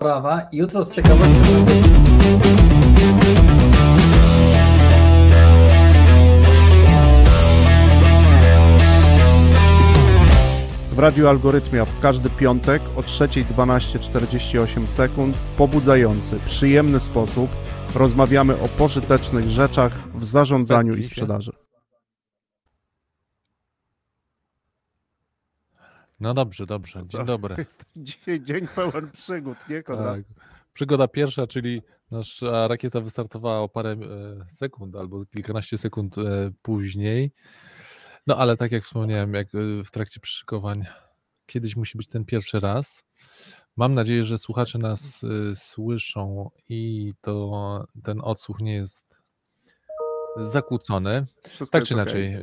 sprawa i jutro z ciekawości. W Radiu Algorytmia w każdy piątek o 3.12.48 sekund w pobudzający, przyjemny sposób rozmawiamy o pożytecznych rzeczach w zarządzaniu i sprzedaży. No dobrze, dobrze. Dzień dobry. Dzisiaj dzień pełen przygód, nie Konrad? Tak. Przygoda pierwsza, czyli nasza rakieta wystartowała o parę e, sekund albo kilkanaście sekund e, później. No ale tak jak wspomniałem, jak e, w trakcie przyszykowań, kiedyś musi być ten pierwszy raz. Mam nadzieję, że słuchacze nas słyszą i to ten odsłuch nie jest zakłócony. Wszystko Tak czy inaczej.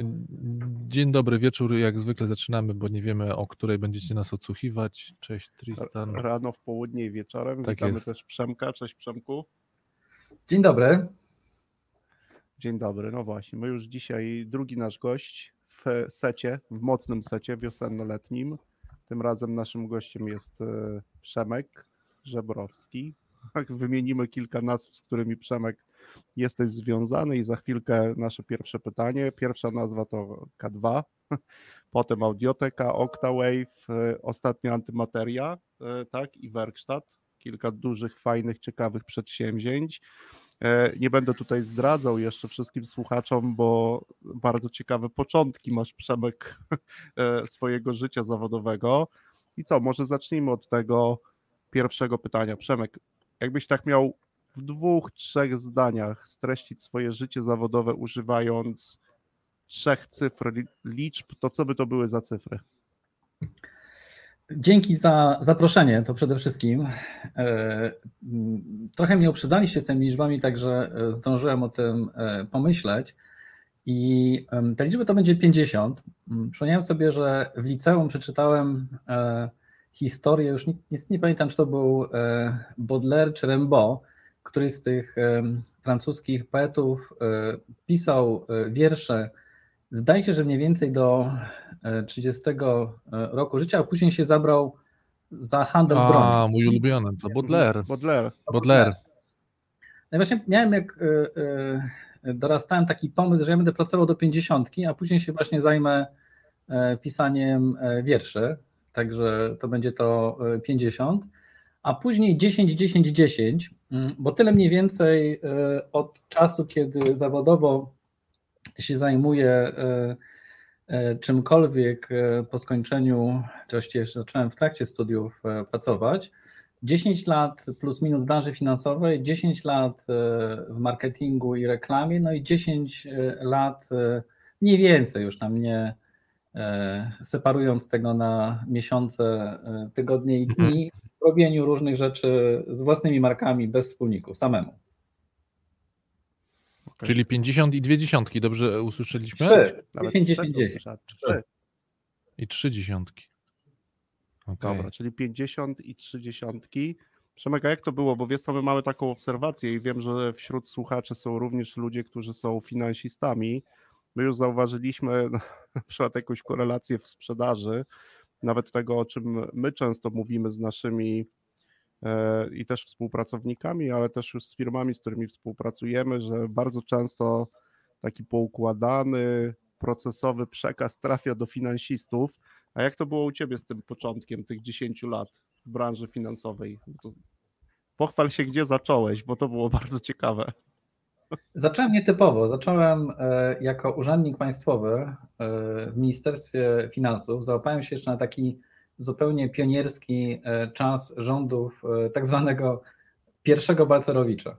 Dzień dobry wieczór, jak zwykle zaczynamy, bo nie wiemy o której będziecie nas odsłuchiwać. Cześć Tristan. Rano, w południe i wieczorem. Tak Witamy jest. też Przemka. Cześć Przemku. Dzień dobry. Dzień dobry. No właśnie, my już dzisiaj drugi nasz gość w secie, w mocnym secie wiosenno-letnim. Tym razem naszym gościem jest e, Przemek Żebrowski. Tak, wymienimy kilka nazw, z którymi Przemek jesteś związany i za chwilkę nasze pierwsze pytanie. Pierwsza nazwa to K2, potem Audioteka, Octawave, e, ostatnio Antymateria, e, tak, i Werkstatt. Kilka dużych, fajnych, ciekawych przedsięwzięć. E, Nie będę tutaj zdradzał jeszcze wszystkim słuchaczom, bo bardzo ciekawe początki masz Przemek swojego życia zawodowego. I co, może zacznijmy od tego pierwszego pytania. Przemek, jakbyś tak miał w dwóch, trzech zdaniach streścić swoje życie zawodowe używając trzech cyfr li- liczb, to co by to były za cyfry? Dzięki za zaproszenie, to przede wszystkim. E, Trochę mnie uprzedzaliście tymi liczbami, także e, zdążyłem o tym e, pomyśleć. I te liczby to będzie 50. M, Przypomniałem sobie, że w liceum przeczytałem historię, już nie, nie, nie pamiętam, czy to był Baudelaire czy Rimbaud, któryś z tych francuskich poetów e, pisał e, wiersze Zdaje się, że mniej więcej do e, 30 roku życia, a później się zabrał za handel bronią. A, mój ulubiony, to Baudelaire. Baudelaire. Baudelaire. No i właśnie miałem, jak e, e, dorastałem, taki pomysł, że ja będę pracował do 50, a później się właśnie zajmę e, pisaniem e, wierszy, także to będzie to e, 50, a później 10, 10, 10, mm, bo tyle mniej więcej e, od czasu, kiedy zawodowo się zajmuję e, e, czymkolwiek po skończeniu, właściwie zacząłem w trakcie studiów pracować, 10 lat plus minus branży finansowej, 10 lat w marketingu i reklamie, no i 10 lat mniej więcej już tam nie separując tego na miesiące, tygodnie i dni, w robieniu różnych rzeczy z własnymi markami, bez wspólników, samemu. Okej. Czyli 50 i dwie dziesiątki, dobrze usłyszeliśmy? Trzy. Nawet 10, trzech 10, to 10. słyszałem. Trzy. I trzy dziesiątki. Okej. Dobra, czyli 50 i 30. Przemek, a jak to było? Bo wiesz co, my mamy taką obserwację i wiem, że wśród słuchaczy są również ludzie, którzy są finansistami. My już zauważyliśmy na przykład jakąś korelację w sprzedaży, nawet tego, o czym my często mówimy z naszymi e, i też współpracownikami, ale też już z firmami, z którymi współpracujemy, że bardzo często taki poukładany, procesowy przekaz trafia do finansistów. A jak to było u Ciebie z tym początkiem tych 10 lat w branży finansowej? Pochwal się, gdzie zacząłeś, bo to było bardzo ciekawe. Zacząłem nietypowo. Zacząłem e, jako urzędnik państwowy e, w Ministerstwie Finansów. Załapałem się jeszcze na taki zupełnie pionierski e, czas rządów tak zwanego pierwszego Balcerowicza.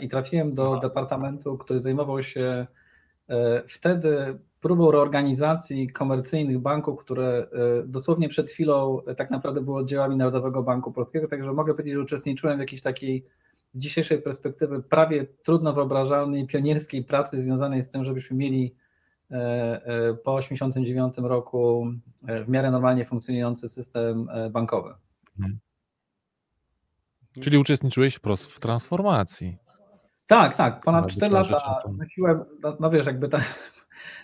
I trafiłem do departamentu, który zajmował się wtedy próbą reorganizacji komercyjnych banków, które dosłownie przed chwilą tak naprawdę były oddziałami Narodowego Banku Polskiego. Także mogę powiedzieć, że uczestniczyłem w jakiejś takiej z dzisiejszej perspektywy prawie trudno wyobrażalnej, pionierskiej pracy związanej z tym, żebyśmy mieli e, e, po 1989 roku e, w miarę normalnie funkcjonujący system bankowy. Czyli uczestniczyłeś wprost w transformacji. Tak, tak, ponad Chyba 4 trzeba rzecz lata nosiłem, no, no wiesz, jakby ta,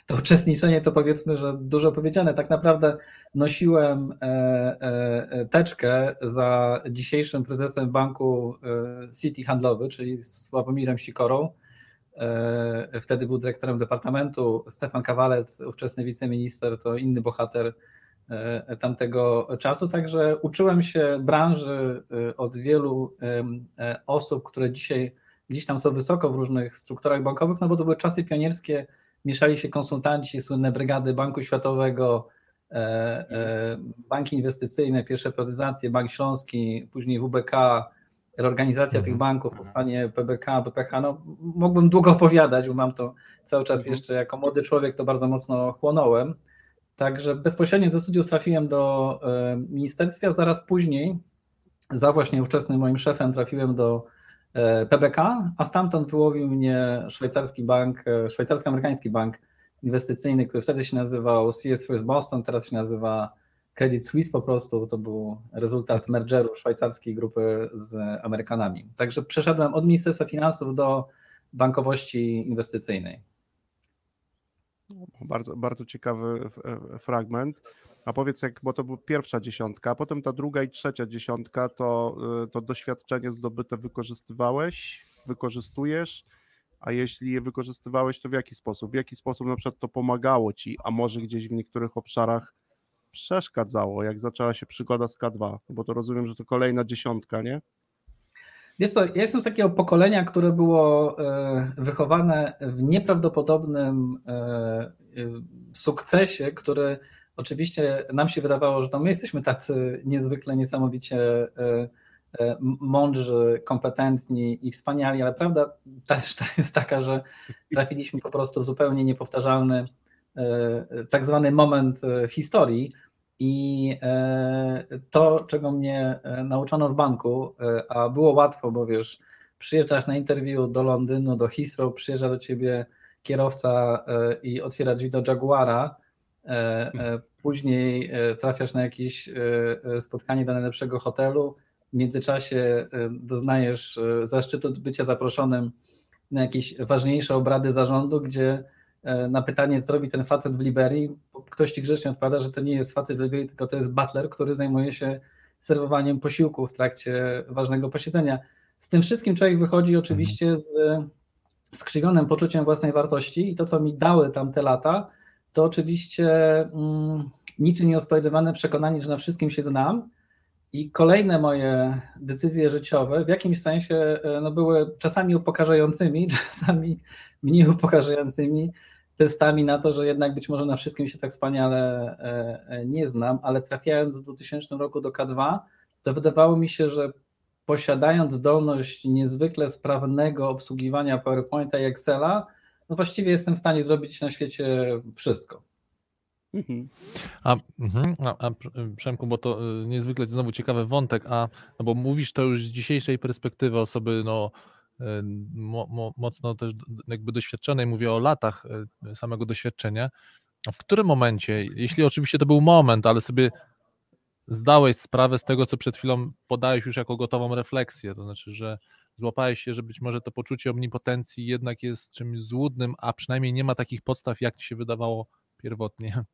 to uczestniczenie to powiedzmy, że dużo powiedziane. Tak naprawdę nosiłem e, e, teczkę za dzisiejszym prezesem banku City Handlowy, czyli Sławomirem Sikorą. Wtedy był dyrektorem departamentu. Stefan Kawalec, ówczesny wiceminister, to inny bohater tamtego czasu. Także uczyłem się branży od wielu osób, które dzisiaj gdzieś tam są wysoko w różnych strukturach bankowych, no bo to były czasy pionierskie, mieszali się konsultanci, słynne brygady Banku Światowego, e, e, banki inwestycyjne, pierwsze prywatyzacje, Bank Śląski, później WBK, reorganizacja tych mhm. banków, powstanie PBK, BPH, no mógłbym długo opowiadać, bo mam to cały czas mhm. jeszcze jako młody człowiek to bardzo mocno chłonąłem. Także bezpośrednio ze studiów trafiłem do e, ministerstwa, zaraz później za właśnie ówczesnym moim szefem trafiłem do PBK, a stamtąd wyłowił mnie szwajcarski bank, e, szwajcarsko-amerykański bank inwestycyjny, który wtedy się nazywał CS First Boston, teraz się nazywa Credit Suisse po prostu, to był rezultat mergeru szwajcarskiej grupy z Amerykanami. Także przeszedłem od Ministerstwa Finansów do bankowości inwestycyjnej. Bardzo, bardzo ciekawy fragment. A powiedz, jak, bo to była pierwsza dziesiątka, a potem ta druga i trzecia dziesiątka, to, y, to doświadczenie zdobyte wykorzystywałeś, wykorzystujesz, a jeśli je wykorzystywałeś, to w jaki sposób? W jaki sposób na przykład to pomagało ci, a może gdzieś w niektórych obszarach przeszkadzało, jak zaczęła się przygoda z K2? Bo to rozumiem, że to kolejna dziesiątka, nie? Wiesz co, ja jestem z takiego pokolenia, które było e, wychowane w nieprawdopodobnym e, sukcesie, który Oczywiście nam się wydawało, że to my jesteśmy tacy niezwykle, niesamowicie e, e, mądrzy, kompetentni i wspaniali, ale prawda też jest taka, że trafiliśmy po prostu w zupełnie niepowtarzalny e, tak zwany moment historii. I to, czego mnie nauczono w banku, a było łatwo, bo wiesz, przyjeżdżasz na interwiu do Londynu, do Heathrow, przyjeżdża do ciebie kierowca i otwiera drzwi do Jaguara, później e, trafiasz na jakieś e, e, spotkanie do najlepszego hotelu, w międzyczasie doznajesz zaszczytu bycia zaproszonym na jakieś ważniejsze obrady zarządu, gdzie na pytanie, co robi ten facet w Liberii, ktoś ci grzecznie odpowiada, że to nie jest facet w Liberii, tylko to jest butler, który zajmuje się serwowaniem posiłku w trakcie ważnego posiedzenia. Z tym wszystkim człowiek wychodzi oczywiście z skrzywionym poczuciem własnej wartości i to, co mi dały tam te lata, to oczywiście mm, niczym nieosprawiedliwione przekonanie, że na wszystkim się znam. I kolejne moje decyzje życiowe w jakimś sensie e, no, były czasami upokarzającymi, czasami mniej upokarzającymi testami na to, że jednak być może na wszystkim się tak wspaniale e, e, nie znam, ale trafiając w 2000 roku do K2, to wydawało mi się, że posiadając zdolność niezwykle sprawnego obsługiwania PowerPointa i Excela, no właściwie jestem w stanie zrobić na świecie wszystko. Mhm. A, mhm, a, a Przemku, bo to y, niezwykle znowu ciekawy wątek, a no bo mówisz to już z dzisiejszej perspektywy osoby no, y, mo, mo, mocno też jakby doświadczonej, mówię o latach y, samego doświadczenia. W którym momencie, jeśli oczywiście to był moment, ale sobie zdałeś sprawę z tego, co przed chwilą podałeś już jako gotową refleksję, to znaczy, że złapałeś się, że być może to poczucie omnipotencji jednak jest czymś złudnym, a przynajmniej nie ma takich podstaw, jak ci się wydawało pierwotnie.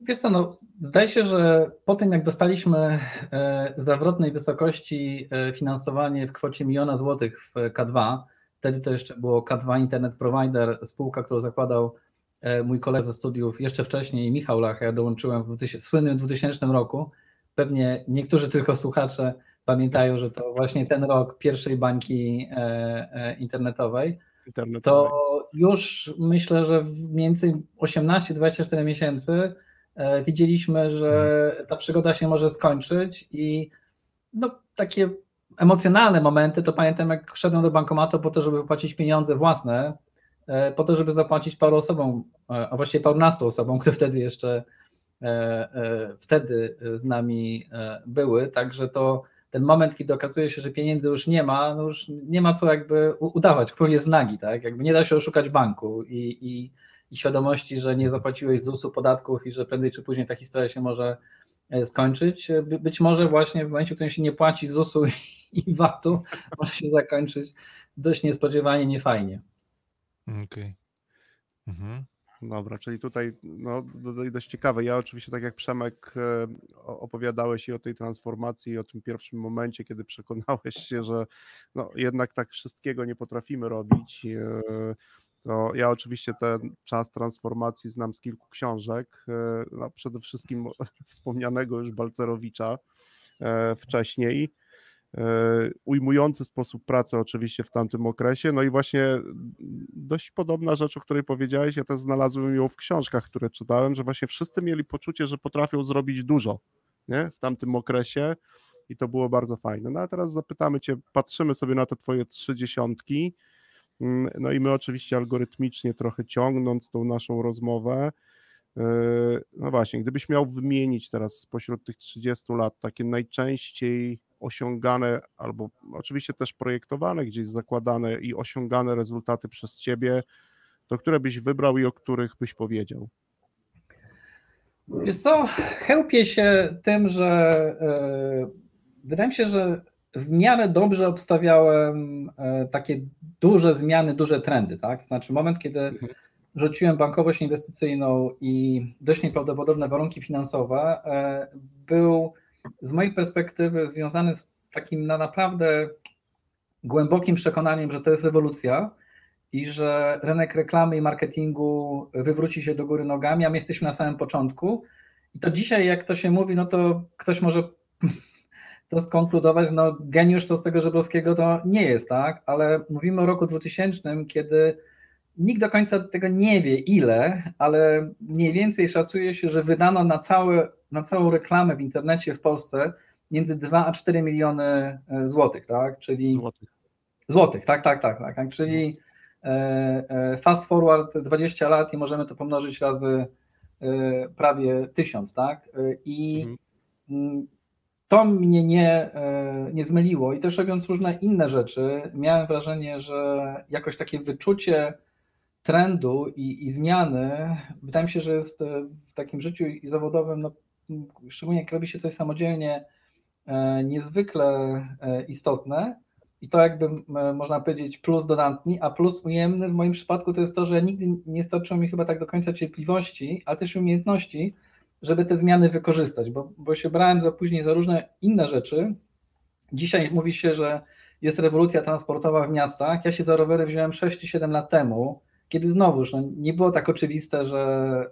Wiesz co, no, zdaje się, że po tym jak dostaliśmy e, zawrotnej wysokości e, finansowanie w kwocie miliona złotych w K2, wtedy to jeszcze było K2 Internet Provider, spółka, którą zakładał e, mój kolega ze studiów jeszcze wcześniej, Michał Lach, ja dołączyłem w słynnym 2000 roku. Pewnie niektórzy tylko słuchacze pamiętają, że to właśnie ten rok pierwszej bańki internetowej. To już myślę, że w mniej więcej 18-24 miesięcy E, widzieliśmy, że hmm. ta przygoda się może skończyć i no, takie emocjonalne momenty, to pamiętam jak szedłem do bankomatu po to, żeby wypłacić pieniądze własne, e, po to, żeby zapłacić paru osobom, e, a właściwie parunastu osobom, które wtedy jeszcze wtedy z nami były, także to ten moment, kiedy okazuje się, że pieniędzy już nie ma, no już nie ma co jakby udawać, król jest nagi, tak, jakby nie da się oszukać banku i, i i świadomości, że nie zapłaciłeś ZUS-u podatków i że prędzej czy później ta historia się może e, skończyć. E, być może właśnie w momencie, w którym się nie płaci ZUS-u i VAT-u, może się zakończyć dość niespodziewanie, niefajnie. Okej. Okay. Mhm. Dobra, czyli tutaj no, do- dość ciekawe. Ja oczywiście, tak jak Przemek, e, opowiadałeś i o tej transformacji, i o tym pierwszym momencie, kiedy przekonałeś się, że no, jednak tak wszystkiego nie potrafimy robić. e, To ja oczywiście ten czas transformacji znam z kilku książek. e, No, przede wszystkim wspomnianego już Balcerowicza wcześniej ujmujący sposób pracy oczywiście w tamtym okresie. No i właśnie dość podobna rzecz, o której powiedziałeś, ja też znalazłem ją w książkach, które czytałem, że właśnie wszyscy mieli poczucie, że potrafią zrobić dużo nie? w tamtym okresie i to było bardzo fajne. No a teraz zapytamy Cię, patrzymy sobie na te Twoje trzy dziesiątki, mm, no i my oczywiście algorytmicznie trochę ciągnąc tą naszą rozmowę, no właśnie, gdybyś miał wymienić teraz spośród tych 30 lat takie najczęściej osiągane, albo oczywiście też projektowane, gdzieś zakładane i osiągane rezultaty przez Ciebie, to które byś wybrał i o których byś powiedział? Wiesz co, chełpię się tym, że e, wydaje mi się, że w miarę dobrze obstawiałem e, takie duże zmiany, duże trendy, tak? To znaczy moment, kiedy rzuciłem bankowość inwestycyjną i dość nieprawdopodobne warunki finansowe, e, był z mojej perspektywy związany z takim na naprawdę głębokim przekonaniem, że to jest rewolucja i że rynek reklamy i marketingu wywróci się do góry nogami, a my jesteśmy na samym początku. I to dzisiaj, jak to się mówi, no to ktoś może to skonkludować, no geniusz to z tego Żebrowskiego to nie jest, tak? Ale mówimy o roku 2000, kiedy nikt do końca tego nie wie ile, ale mniej więcej szacuje się, że wydano na, całe, na całą reklamę w internecie w Polsce między 2 a 4 miliony e, złotych, tak? Czyli Złotych. Złotych, tak, tak, tak, tak. Czyli e, e, fast forward 20 lat i możemy to pomnożyć razy prawie tysiąc, tak? I Mhm. to mnie nie, nie zmyliło i też robiąc różne inne rzeczy, miałem wrażenie, że jakoś takie wyczucie trendu i, i zmiany, wydaje mi się, że jest e, w takim życiu i zawodowym, no, szczególnie jak robi się coś samodzielnie, e, niezwykle e, istotne. I to jakby można powiedzieć plus dodatni, a plus ujemny w moim przypadku to jest to, że nigdy nie starczyło mi chyba tak do końca cierpliwości, ale też umiejętności, żeby te zmiany wykorzystać, bo, bo się brałem za później za różne inne rzeczy. Dzisiaj mówi się, że jest rewolucja transportowa w miastach. Ja się za rowery wziąłem 6 czy 7 lat temu, kiedy znowuż no, nie było tak oczywiste, że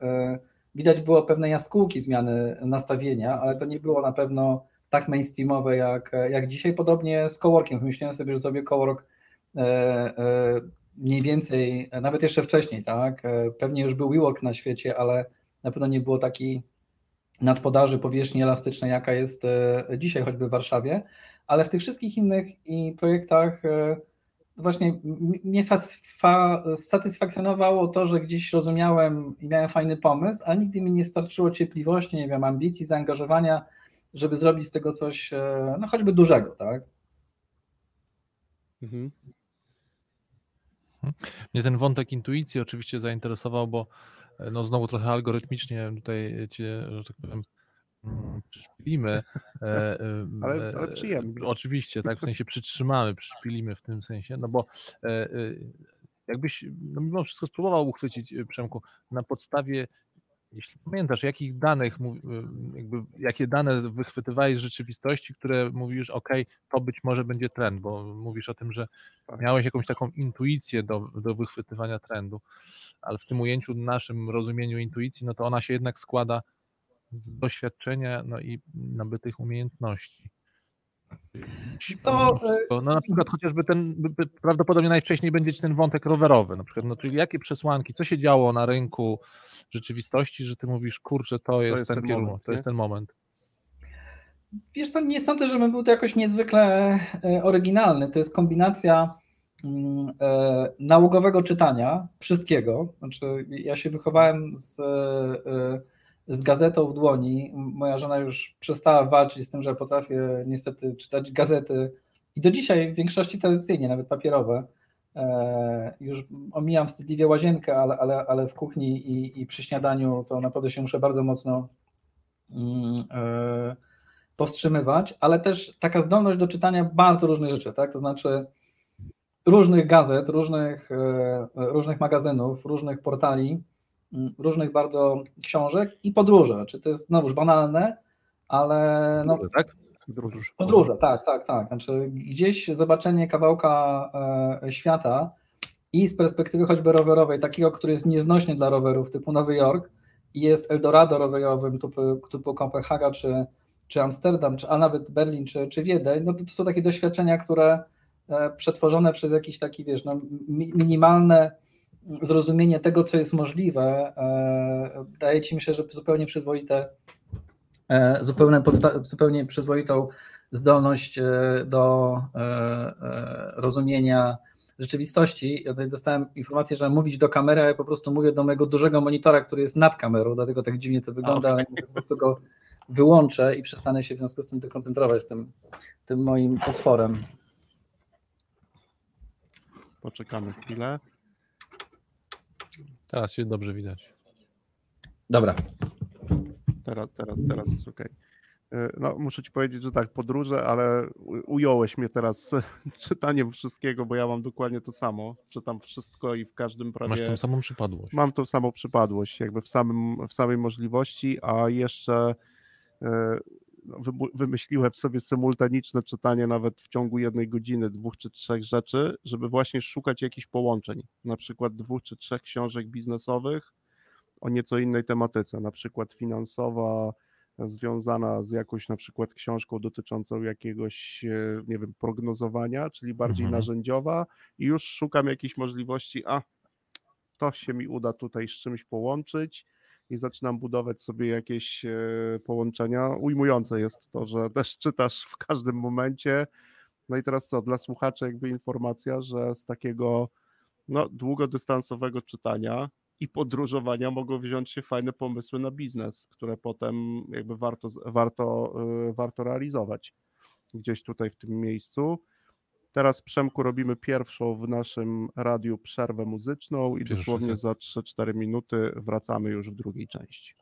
e, widać było pewne jaskółki zmiany nastawienia, ale to nie było na pewno tak mainstreamowe jak, jak dzisiaj. Podobnie z coworkiem. Myślałem sobie, że zrobię cowork e, e, mniej więcej, nawet jeszcze wcześniej, tak? Pewnie już był WeWork na świecie, ale na pewno nie było takiej nadpodaży powierzchni elastycznej, jaka jest dzisiaj choćby w Warszawie, ale w tych wszystkich innych projektach właśnie mnie satysfakcjonowało to, że gdzieś rozumiałem i miałem fajny pomysł, ale nigdy mi nie starczyło cierpliwości, nie wiem, ambicji, zaangażowania, żeby zrobić z tego coś, e, no choćby dużego, tak? Mhm. Mnie ten wątek intuicji oczywiście zainteresował, bo e, no znowu trochę algorytmicznie tutaj cię, że tak powiem, przyszpilimy. e, e, Ale- ale e, przyjemnie. Oczywiście, tak, w sensie przytrzymamy, przyszpilimy w tym sensie, no bo e, jakbyś no mimo wszystko spróbował uchwycić, Przemku, na podstawie, jeśli pamiętasz, jakich danych, jakby, jakie dane wychwytywałeś z rzeczywistości, które mówisz, ok, to być może będzie trend, bo mówisz o tym, że Tak. miałeś jakąś taką intuicję do, do wychwytywania trendu, ale w tym ujęciu, naszym rozumieniu intuicji, no to ona się jednak składa z doświadczenia no i nabytych umiejętności. To, wszystko, No na przykład chociażby ten, prawdopodobnie najwcześniej będzie ten wątek rowerowy, na przykład, no czyli jakie przesłanki, co się działo na rynku rzeczywistości, że ty mówisz, kurczę, to jest, jest ten, ten kierunek, moment, to jest ten moment. Wiesz co, nie sądzę, żeby był to jakoś niezwykle e, oryginalny. To jest kombinacja mm, e, nałogowego czytania wszystkiego. Znaczy, ja się wychowałem z, e, z gazetą w dłoni. Moja żona już przestała walczyć z tym, że potrafię niestety czytać gazety i do dzisiaj w większości tradycyjnie, nawet papierowe. E, Już omijam wstydliwie łazienkę, ale, ale, ale w kuchni i, i przy śniadaniu to naprawdę się muszę bardzo mocno mm, e, powstrzymywać, ale też taka zdolność do czytania bardzo różnych rzeczy, tak? To znaczy różnych gazet, różnych, różnych magazynów, różnych portali, różnych bardzo książek i podróże. Czy to jest znowuż banalne, ale no, tak? Podróże. Podróże, tak, tak, tak. Znaczy gdzieś zobaczenie kawałka e, świata i z perspektywy choćby rowerowej, takiego, który jest nieznośny dla rowerów typu Nowy Jork i jest Eldorado rowerowym typu, typu Kopenhaga czy, czy Amsterdam, czy, a nawet Berlin czy, czy Wiedeń, no to, to są takie doświadczenia, które e, przetworzone przez jakiś taki, wiesz, no, minimalne zrozumienie tego, co jest możliwe, e, daje ci myślę, że zupełnie przyzwoite E, zupełnie, zupełnie przyzwoitą zdolność e, do rozumienia rzeczywistości. Ja tutaj dostałem informację, że mówić do kamery, a ja po prostu mówię do mojego dużego monitora, który jest nad kamerą, dlatego tak dziwnie to wygląda, ale po prostu go wyłączę i przestanę się w związku z tym dekoncentrować tym, tym moim potworem. Poczekamy chwilę. Teraz się dobrze widać. Dobra. Teraz, teraz, teraz jest ok. No, muszę ci powiedzieć, że tak, podróże, ale ująłeś mnie teraz czytaniem wszystkiego, bo ja mam dokładnie to samo. Czytam wszystko i w każdym prawie. Masz tą samą przypadłość. Mam tą samą przypadłość, jakby w, samym, w samej możliwości, a jeszcze e, wymyśliłem sobie symultaniczne czytanie nawet w ciągu jednej godziny, dwóch czy trzech rzeczy, żeby właśnie szukać jakichś połączeń. Na przykład dwóch czy trzech książek biznesowych o nieco innej tematyce, na przykład finansowa, związana z jakąś na przykład książką dotyczącą jakiegoś, e, nie wiem, prognozowania, czyli bardziej mhm. narzędziowa i już szukam jakichś możliwości, a to się mi uda tutaj z czymś połączyć i zaczynam budować sobie jakieś e, połączenia. Ujmujące jest to, że też czytasz w każdym momencie. No i teraz co, dla słuchaczy jakby informacja, że z takiego no, długodystansowego czytania i podróżowania mogą wziąć się fajne pomysły na biznes, które potem jakby warto, warto, y, warto realizować gdzieś tutaj w tym miejscu. Teraz Przemku robimy pierwszą w naszym radiu przerwę muzyczną i Pierwszy dosłownie za 3-4 minuty wracamy już w drugiej części.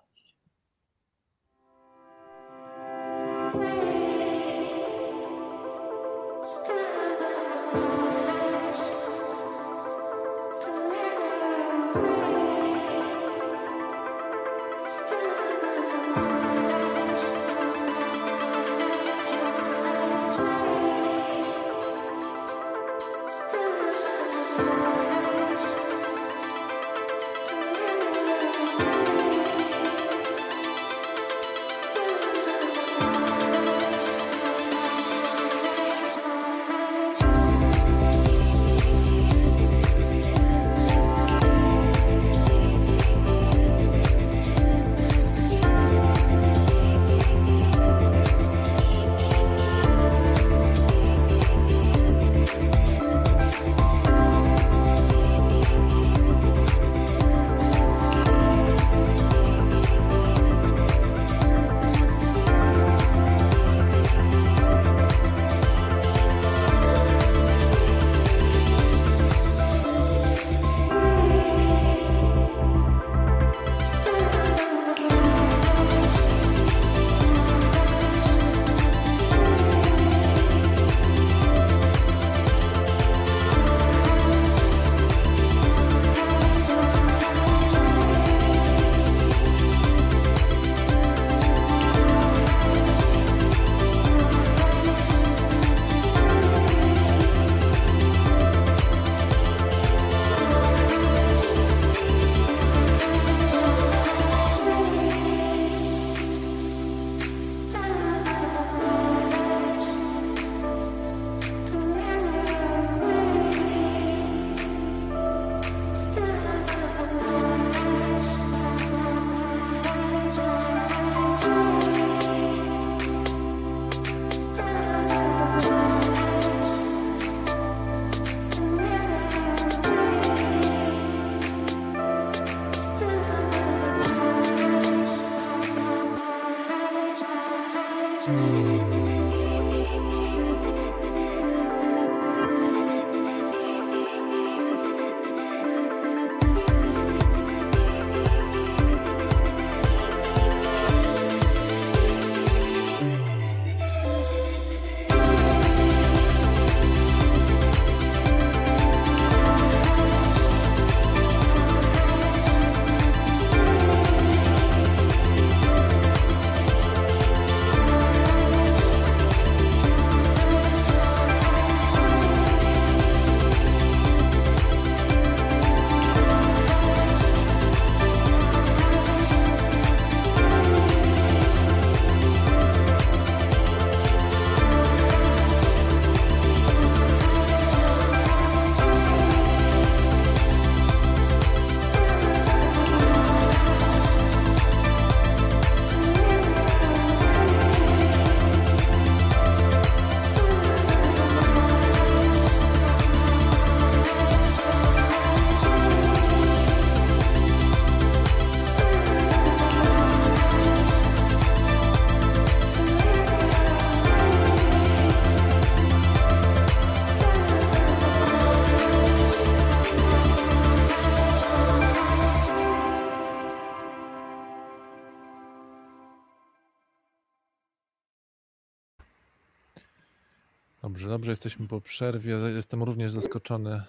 Dobrze, jesteśmy po przerwie. Jestem również zaskoczony,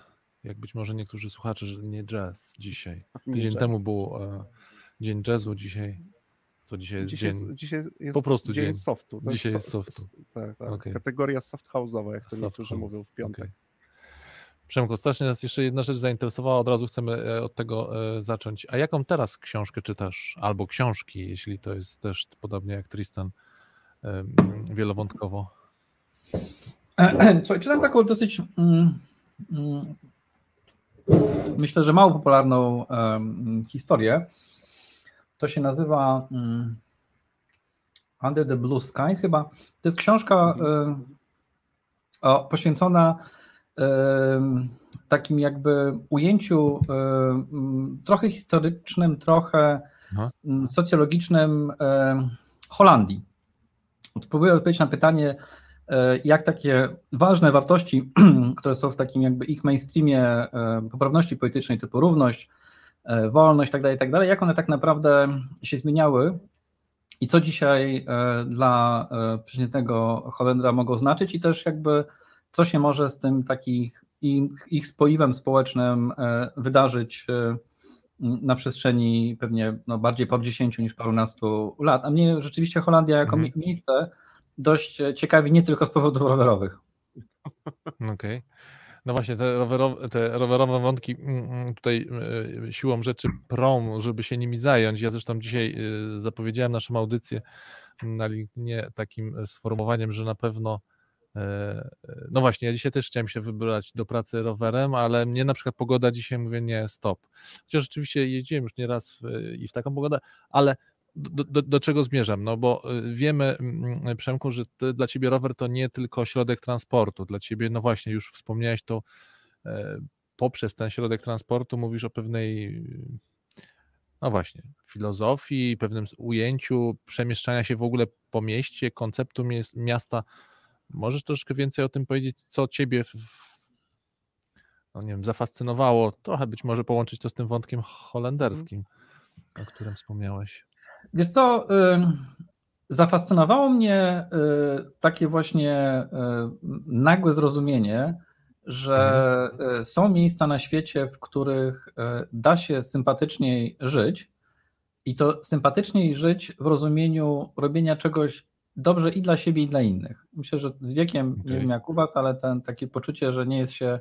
jak być może niektórzy słuchacze, że nie jazz dzisiaj. Tydzień jazz. temu był e, dzień jazzu, dzisiaj to dzisiaj jest Dzisiaj, dzień jest, dzisiaj jest po prostu dzień dzień. softu. To Dzisiaj jest jest so- softu. s- Tak, tak. Okej. Kategoria soft house'owa, jak to soft niektórzy house. mówią w piątek. Okej. Przemku, strasznie nas jeszcze jedna rzecz zainteresowała, od razu chcemy e, od tego e, zacząć. A jaką teraz książkę czytasz? Albo książki, jeśli to jest też podobnie jak Tristan, wielowątkowo. Słuchaj, czytam taką dosyć, mm, mm, myślę, że mało popularną em, historię. To się nazywa mm, Under the Blue Sky chyba. To jest książka em, o, poświęcona takim jakby ujęciu trochę historycznym, trochę Aha. socjologicznym Holandii. Spróbuję odpowiedzieć na pytanie, e, jak takie ważne wartości, które są w takim jakby ich mainstreamie e, poprawności politycznej typu równość, e, wolność itd., itd., jak one tak naprawdę się zmieniały i co dzisiaj e, dla e, przeciętnego Holendra mogą znaczyć i też jakby co się może z tym takich ich, ich spoiwem społecznym e, wydarzyć e, na przestrzeni pewnie no, bardziej po 10 niż parunastu lat. A mnie rzeczywiście Holandia jako Mhm. mi- miejsce dość e, ciekawi nie tylko z powodów rowerowych. Okej. No właśnie, te rowerowe, te rowerowe wątki mm, mm, tutaj e, siłą rzeczy prom, żeby się nimi zająć. Ja zresztą dzisiaj e, zapowiedziałem naszą audycję na LinkedInie takim sformułowaniem, że na pewno no właśnie, ja dzisiaj też chciałem się wybrać do pracy rowerem, ale mnie na przykład pogoda dzisiaj mówię nie, stop. Chociaż rzeczywiście jeździłem już nieraz i w taką pogodę, ale do, do, do czego zmierzam? No bo y, wiemy, mm, Przemku, że ty, dla ciebie rower to nie tylko środek transportu. Dla ciebie, no właśnie, już wspomniałeś to e, poprzez ten środek transportu, mówisz o pewnej, no właśnie, filozofii, pewnym ujęciu przemieszczania się w ogóle po mieście, konceptu miasta. Możesz troszkę więcej o tym powiedzieć, co ciebie w, no nie wiem, zafascynowało? Trochę być może połączyć to z tym wątkiem holenderskim, o którym wspomniałeś. Wiesz co, zafascynowało mnie y, takie właśnie y, nagłe zrozumienie, że y, są miejsca na świecie, w których da się sympatyczniej żyć i to sympatyczniej żyć w rozumieniu robienia czegoś dobrze i dla siebie, i dla innych. Myślę, że z wiekiem, nie Okej. wiem jak u Was, ale ten, takie poczucie, że nie jest się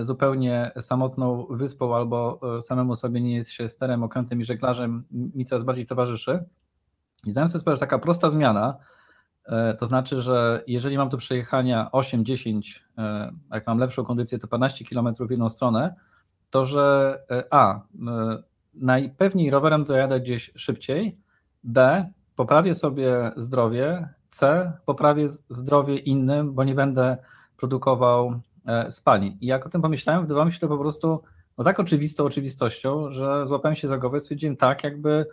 zupełnie samotną wyspą albo e, samemu sobie nie jest się sterem, okrętem i żeglarzem mi coraz bardziej towarzyszy. I zdałem sobie sprawę, że taka prosta zmiana, e, to znaczy, że jeżeli mam do przejechania 8-10, e, a jak mam lepszą kondycję, to 12 km w jedną stronę, to że e, A, e, najpewniej rowerem dojadę gdzieś szybciej, B, poprawię sobie zdrowie, C, poprawię zdrowie innym, bo nie będę produkował e, spalin. I jak o tym pomyślałem, wydawało mi się to po prostu no tak oczywistą oczywistością, że złapałem się za głowę i stwierdziłem tak, jakby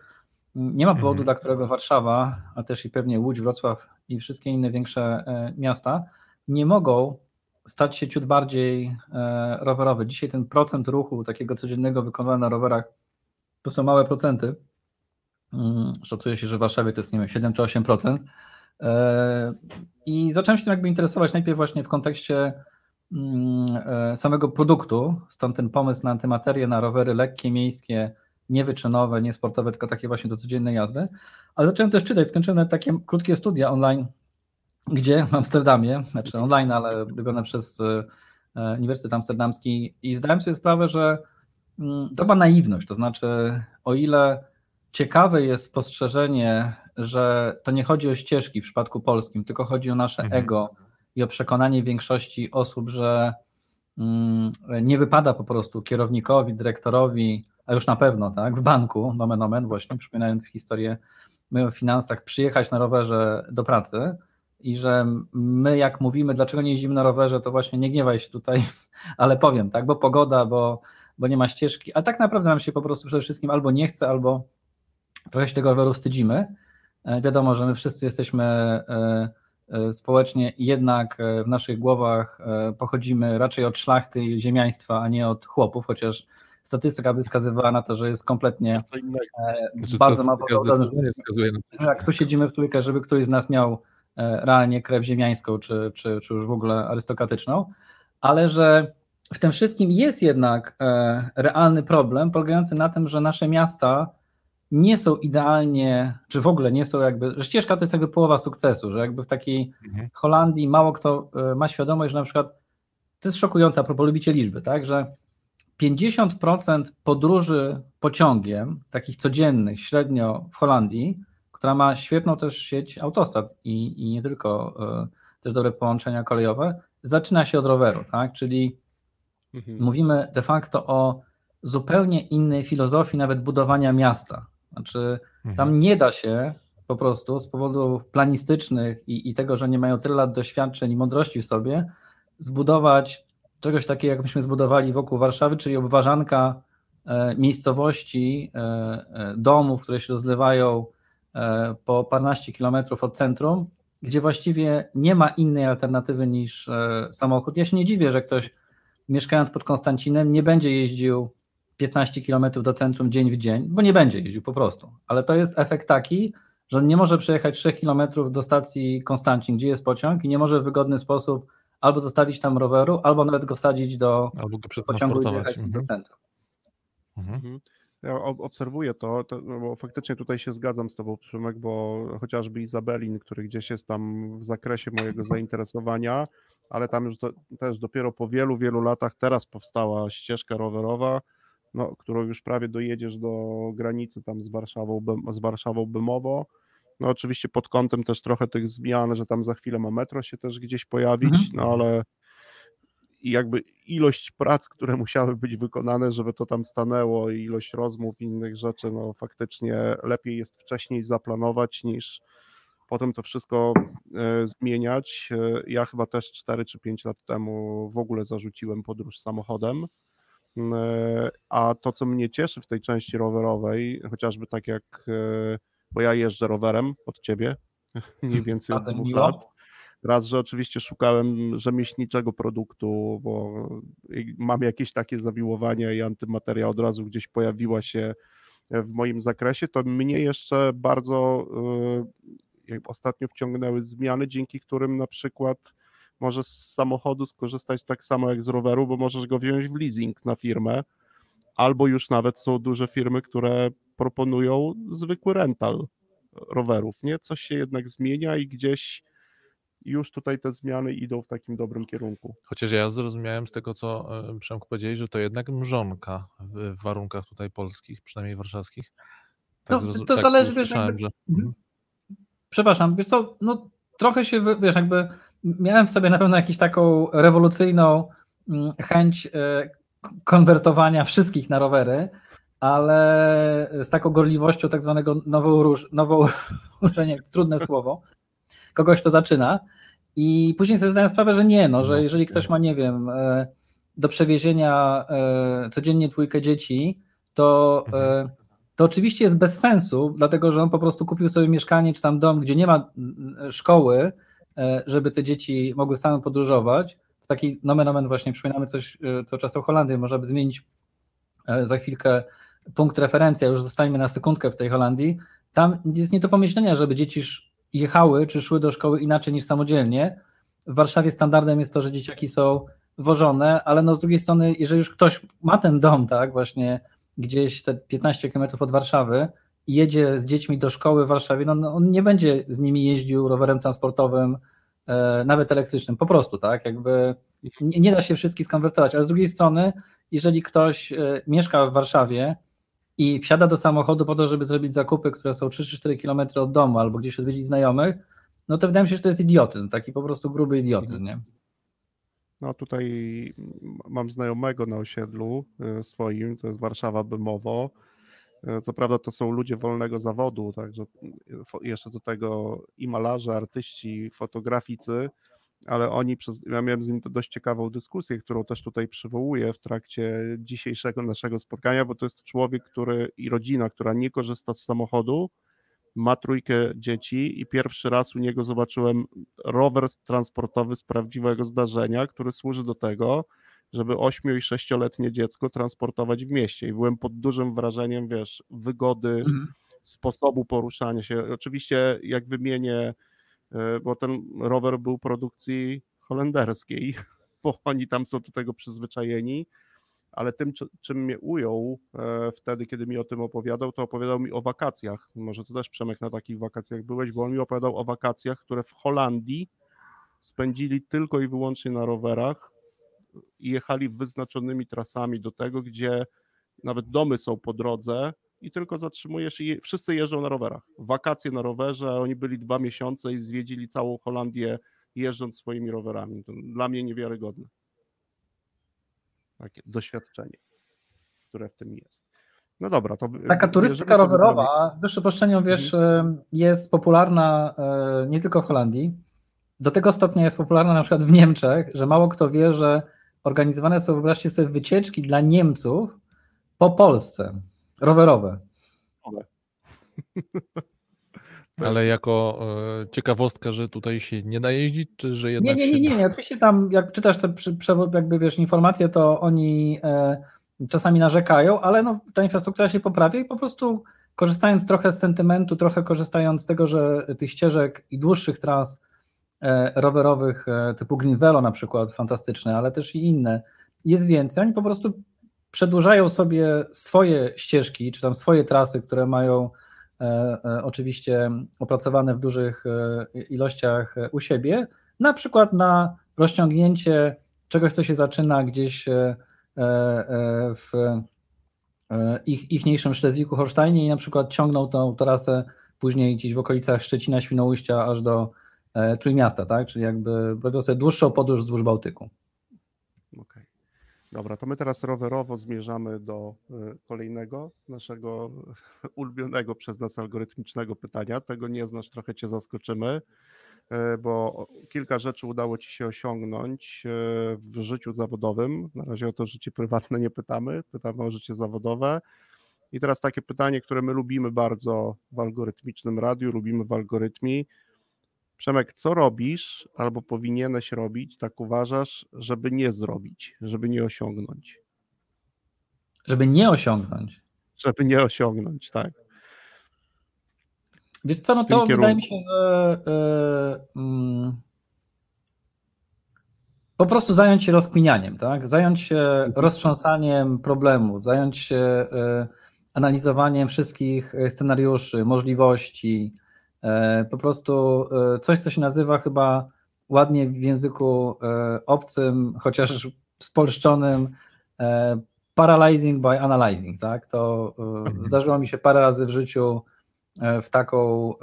nie ma powodu, Mhm. dla którego Warszawa, a też i pewnie Łódź, Wrocław i wszystkie inne większe e, miasta nie mogą stać się ciut bardziej e, rowerowe. Dzisiaj ten procent ruchu takiego codziennego wykonywania na rowerach to są małe procenty. Mm, Szacuje się, że w Warszawie to jest nie wiem, 7 czy 8%. E, I zacząłem się tym jakby interesować najpierw właśnie w kontekście samego produktu, stąd ten pomysł na antymaterię, na rowery lekkie, miejskie, niewyczynowe, niesportowe, tylko takie właśnie do codziennej jazdy. Ale zacząłem też czytać, skończyłem takie krótkie studia online, gdzie w Amsterdamie, znaczy online, ale robione przez e, e, Uniwersytet Amsterdamski i zdałem sobie sprawę, że mm, to była naiwność, to znaczy o ile ciekawe jest spostrzeżenie, że to nie chodzi o ścieżki w przypadku polskim, tylko chodzi o nasze Mhm. ego i o przekonanie większości osób, że mm, nie wypada po prostu kierownikowi, dyrektorowi, a już na pewno tak, w banku, nomen omen, właśnie przypominając historię my o finansach, przyjechać na rowerze do pracy i że my jak mówimy, dlaczego nie jeździmy na rowerze, to właśnie nie gniewaj się tutaj, ale powiem, tak, bo pogoda, bo, bo nie ma ścieżki, ale tak naprawdę nam się po prostu przede wszystkim albo nie chce, albo trochę się tego roweru wstydzimy. E, Wiadomo, że my wszyscy jesteśmy e, społecznie jednak e, w naszych głowach e, pochodzimy raczej od szlachty i ziemiaństwa, a nie od chłopów, chociaż statystyka by wskazywała na to, że jest kompletnie e, Znaczy, bardzo mało że jak tu siedzimy w trójkę, żeby któryś z nas miał realnie krew ziemiańską, czy, czy, czy już w ogóle arystokratyczną, ale że w tym wszystkim jest jednak realny problem polegający na tym, że nasze miasta nie są idealnie, czy w ogóle nie są jakby, że ścieżka to jest jakby połowa sukcesu, że jakby w takiej mhm. Holandii mało kto e, ma świadomość, że na przykład to jest szokujące, a propos lubicie liczby, tak, że 50% podróży pociągiem, takich codziennych, średnio w Holandii, która ma świetną też sieć autostrad i, i nie tylko y, też dobre połączenia kolejowe, zaczyna się od roweru, tak? Czyli mhm. mówimy de facto o zupełnie innej filozofii nawet budowania miasta. Znaczy, mhm. tam nie da się po prostu z powodów planistycznych i, i tego, że nie mają tyle lat doświadczeń i mądrości w sobie, zbudować czegoś takiego, jak myśmy zbudowali wokół Warszawy, czyli obważanka e, miejscowości, e, e, domów, które się rozlewają po paręnaście kilometrów od centrum, gdzie właściwie nie ma innej alternatywy niż samochód. Ja się nie dziwię, że ktoś mieszkając pod Konstancinem nie będzie jeździł 15 km do centrum dzień w dzień, bo nie będzie jeździł po prostu. Ale to jest efekt taki, że on nie może przejechać 3 km do stacji Konstancin, gdzie jest pociąg i nie może w wygodny sposób albo zostawić tam roweru, albo nawet go wsadzić do, albo go pociągu i jechać mhm. do centrum. Mhm. mhm. Ja obserwuję to, to, no bo faktycznie tutaj się zgadzam z Tobą, Przemek, bo chociażby Izabelin, który gdzieś jest tam w zakresie mojego zainteresowania, ale tam już to, też dopiero po wielu, wielu latach teraz powstała ścieżka rowerowa, no, którą już prawie dojedziesz do granicy tam z Warszawą, z Warszawą Bymowo. No oczywiście pod kątem też trochę tych zmian, że tam za chwilę ma metro się też gdzieś pojawić, mhm. no ale i jakby ilość prac, które musiały być wykonane, żeby to tam stanęło i ilość rozmów i innych rzeczy, no faktycznie lepiej jest wcześniej zaplanować niż potem to wszystko e, zmieniać. E, ja chyba też 4 czy 5 lat temu w ogóle zarzuciłem podróż samochodem a to, co mnie cieszy w tej części rowerowej, chociażby tak jak, e, bo ja jeżdżę rowerem od ciebie, mniej więcej od dwóch lat. Raz, że oczywiście szukałem rzemieślniczego produktu, bo mam jakieś takie zawiłowania i antymateria od razu gdzieś pojawiła się w moim zakresie, to mnie jeszcze bardzo e, ostatnio wciągnęły zmiany, dzięki którym na przykład możesz z samochodu skorzystać tak samo jak z roweru, bo możesz go wziąć w leasing na firmę, albo już nawet są duże firmy, które proponują zwykły rental rowerów, nie? Coś się jednak zmienia i gdzieś już tutaj te zmiany idą w takim dobrym kierunku. Chociaż ja zrozumiałem z tego, co e, Przemku powiedzieli, że to jednak mrzonka w warunkach tutaj polskich, przynajmniej warszawskich. Tak no, to tak zależy, wiesz, jakby... że... Mhm. Przepraszam, wiesz co, no trochę się, wiesz, jakby miałem w sobie na pewno jakąś taką rewolucyjną mm, chęć e, konwertowania wszystkich na rowery, ale z taką gorliwością tak zwanego nową róż, nową, nie, trudne słowo, kogoś to zaczyna. I później sobie zdałem sprawę, że nie, no, że no, jeżeli ktoś ma, nie wiem, e, do przewiezienia e, codziennie dwójkę dzieci, to, mhm. to oczywiście jest bez sensu, dlatego że on po prostu kupił sobie mieszkanie czy tam dom, gdzie nie ma szkoły, E, żeby te dzieci mogły same podróżować. Taki nomen omen właśnie przypominamy coś e, co czas o Holandii, można by zmienić e, za chwilkę punkt referencji, już zostańmy na sekundkę w tej Holandii. Tam jest nie do pomyślenia, żeby dzieci jechały czy szły do szkoły inaczej niż samodzielnie. W Warszawie standardem jest to, że dzieciaki są wożone, ale no z drugiej strony, jeżeli już ktoś ma ten dom, tak, właśnie gdzieś te 15 km od Warszawy, jedzie z dziećmi do szkoły w Warszawie, no, no on nie będzie z nimi jeździł rowerem transportowym, e, nawet elektrycznym, po prostu, tak, jakby nie, da się wszystkich skonwertować, ale z drugiej strony, jeżeli ktoś e, mieszka w Warszawie i wsiada do samochodu po to, żeby zrobić zakupy, które są 3-4 km od domu albo gdzieś odwiedzić znajomych, no to wydaje mi się, że to jest idiotyzm, taki po prostu gruby idiotyzm, nie? No tutaj mam znajomego na osiedlu e, swoim, to jest Warszawa Bymowo, co prawda to są ludzie wolnego zawodu, także jeszcze do tego i malarze, artyści, fotograficy, ale oni przez, ja miałem z nim dość ciekawą dyskusję, którą też tutaj przywołuję w trakcie dzisiejszego naszego spotkania, bo to jest człowiek, który i rodzina, która nie korzysta z samochodu, ma trójkę dzieci i pierwszy raz u niego zobaczyłem rower transportowy z prawdziwego zdarzenia, który służy do tego, żeby 8 i 6-letnie dziecko transportować w mieście. I byłem pod dużym wrażeniem, wiesz, wygody, mhm. sposobu poruszania się. Oczywiście, jak wymienię e, bo ten rower był produkcji holenderskiej, bo oni tam są do tego przyzwyczajeni, ale tym, czym mnie ujął e, wtedy, kiedy mi o tym opowiadał, to opowiadał mi o wakacjach. Może to też Przemek na takich wakacjach byłeś, bo on mi opowiadał o wakacjach, które w Holandii spędzili tylko i wyłącznie na rowerach i jechali wyznaczonymi trasami do tego, gdzie nawet domy są po drodze i tylko zatrzymujesz i wszyscy jeżdżą na rowerach. Wakacje na rowerze, oni byli dwa miesiące i zwiedzili całą Holandię jeżdżąc swoimi rowerami. To dla mnie niewiarygodne. Takie doświadczenie, które w tym jest. No dobra, to. Taka turystyka rowerowa, wyższe poszczenią, wiesz, mhm. jest popularna e, nie tylko w Holandii. Do tego stopnia jest popularna na przykład w Niemczech, że mało kto wie, że organizowane są, wyobraźcie sobie, wycieczki dla Niemców po Polsce, rowerowe. Ale jako e, ciekawostka, że tutaj się nie da jeździć, czy że jednak nie, nie, nie, nie, nie. Oczywiście tam, jak czytasz te jakby wiesz, informacje, to oni e, czasami narzekają, ale no, ta infrastruktura się poprawia i po prostu korzystając trochę z sentymentu, trochę korzystając z tego, że tych ścieżek i dłuższych tras rowerowych e, typu Green Velo na przykład, fantastyczne, ale też i inne, jest więcej. Oni po prostu przedłużają sobie swoje ścieżki, czy tam swoje trasy, które mają e, e, oczywiście opracowane w dużych e, ilościach u siebie, na przykład na rozciągnięcie czegoś, co się zaczyna gdzieś w ich, ichniejszym Szlezwiku Holsztajnie i na przykład ciągną tą trasę później gdzieś w okolicach Szczecina, Świnoujścia aż do Trójmiasta, tak? Czyli jakby robią sobie dłuższą podróż wzdłuż Bałtyku. Okay. Dobra, to my teraz rowerowo zmierzamy do y, kolejnego naszego ulubionego przez nas algorytmicznego pytania. Tego nie znasz, trochę Cię zaskoczymy, y, bo kilka rzeczy udało Ci się osiągnąć w życiu zawodowym. Na razie o to życie prywatne nie pytamy, pytamy o życie zawodowe. I teraz takie pytanie, które my lubimy bardzo w algorytmicznym radiu, lubimy w algorytmii. Przemek, co robisz albo powinieneś robić, tak uważasz, żeby nie zrobić, żeby nie osiągnąć? Żeby nie osiągnąć. Żeby nie osiągnąć, tak. Wiesz co, no to kierunku. wydaje mi się, że yy, yy, po prostu zająć się rozkminianiem, tak? Zająć się mhm. roztrząsaniem problemów, zająć się yy, analizowaniem wszystkich scenariuszy, możliwości, E, po prostu e, coś, co się nazywa chyba ładnie w języku e, obcym, chociaż spolszczonym, paralyzing by analyzing, tak? To mhm. zdarzyło mi się parę razy w życiu w taką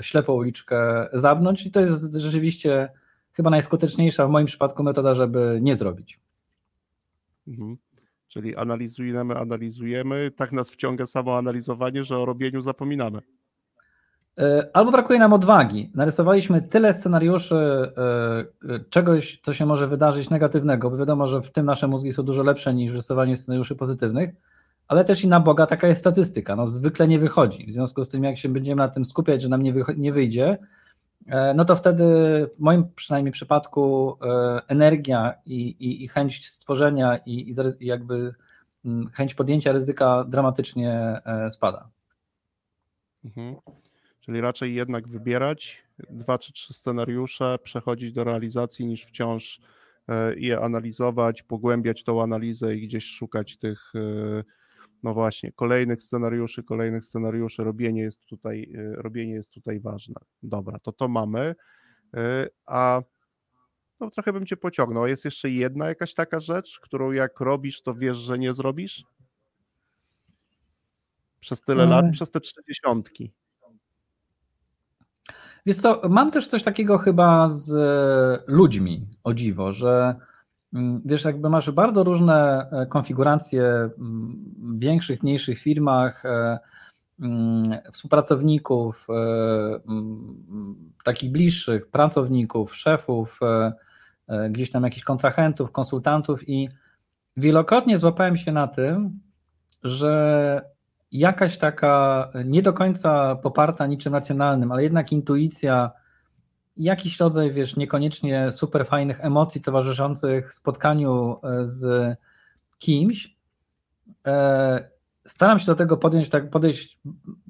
ślepą uliczkę zabnąć i to jest rzeczywiście chyba najskuteczniejsza w moim przypadku metoda, żeby nie zrobić. Mhm. Czyli analizujemy, analizujemy, tak nas wciąga samo analizowanie, że o robieniu zapominamy. E, albo brakuje nam odwagi. Narysowaliśmy tyle scenariuszy e, e, czegoś, co się może wydarzyć negatywnego, bo wiadomo, że w tym nasze mózgi są dużo lepsze niż rysowanie scenariuszy pozytywnych, ale też i na Boga taka jest statystyka. No, zwykle nie wychodzi. W związku z tym, jak się będziemy na tym skupiać, że nam nie, nie wyjdzie, no to wtedy w moim przynajmniej przypadku energia i, i, i chęć stworzenia i, i jakby mm, chęć podjęcia ryzyka dramatycznie spada. Mhm. Czyli raczej jednak wybierać dwa czy trzy scenariusze, przechodzić do realizacji, niż wciąż e, je analizować, pogłębiać tą analizę i gdzieś szukać tych, e, no właśnie, kolejnych scenariuszy, kolejnych scenariuszy. Robienie jest tutaj, e, robienie jest tutaj ważne. Dobra, to to mamy. A no, trochę bym cię pociągnął. Jest jeszcze jedna jakaś taka rzecz, którą jak robisz, to wiesz, że nie zrobisz? Przez tyle lat, przez te trzydziesiątki. Wiesz co, mam też coś takiego chyba z e, ludźmi, o dziwo, że mm, wiesz, jakby masz bardzo różne e, konfiguracje w większych, mniejszych firmach, e, mm, współpracowników, takich bliższych, pracowników, szefów, gdzieś tam jakichś kontrahentów, konsultantów i wielokrotnie złapałem się na tym, że jakaś taka nie do końca poparta niczym racjonalnym, ale jednak intuicja, jakiś rodzaj, wiesz, niekoniecznie super fajnych emocji towarzyszących spotkaniu e, z kimś. E, staram się do tego podjąć, tak podejść,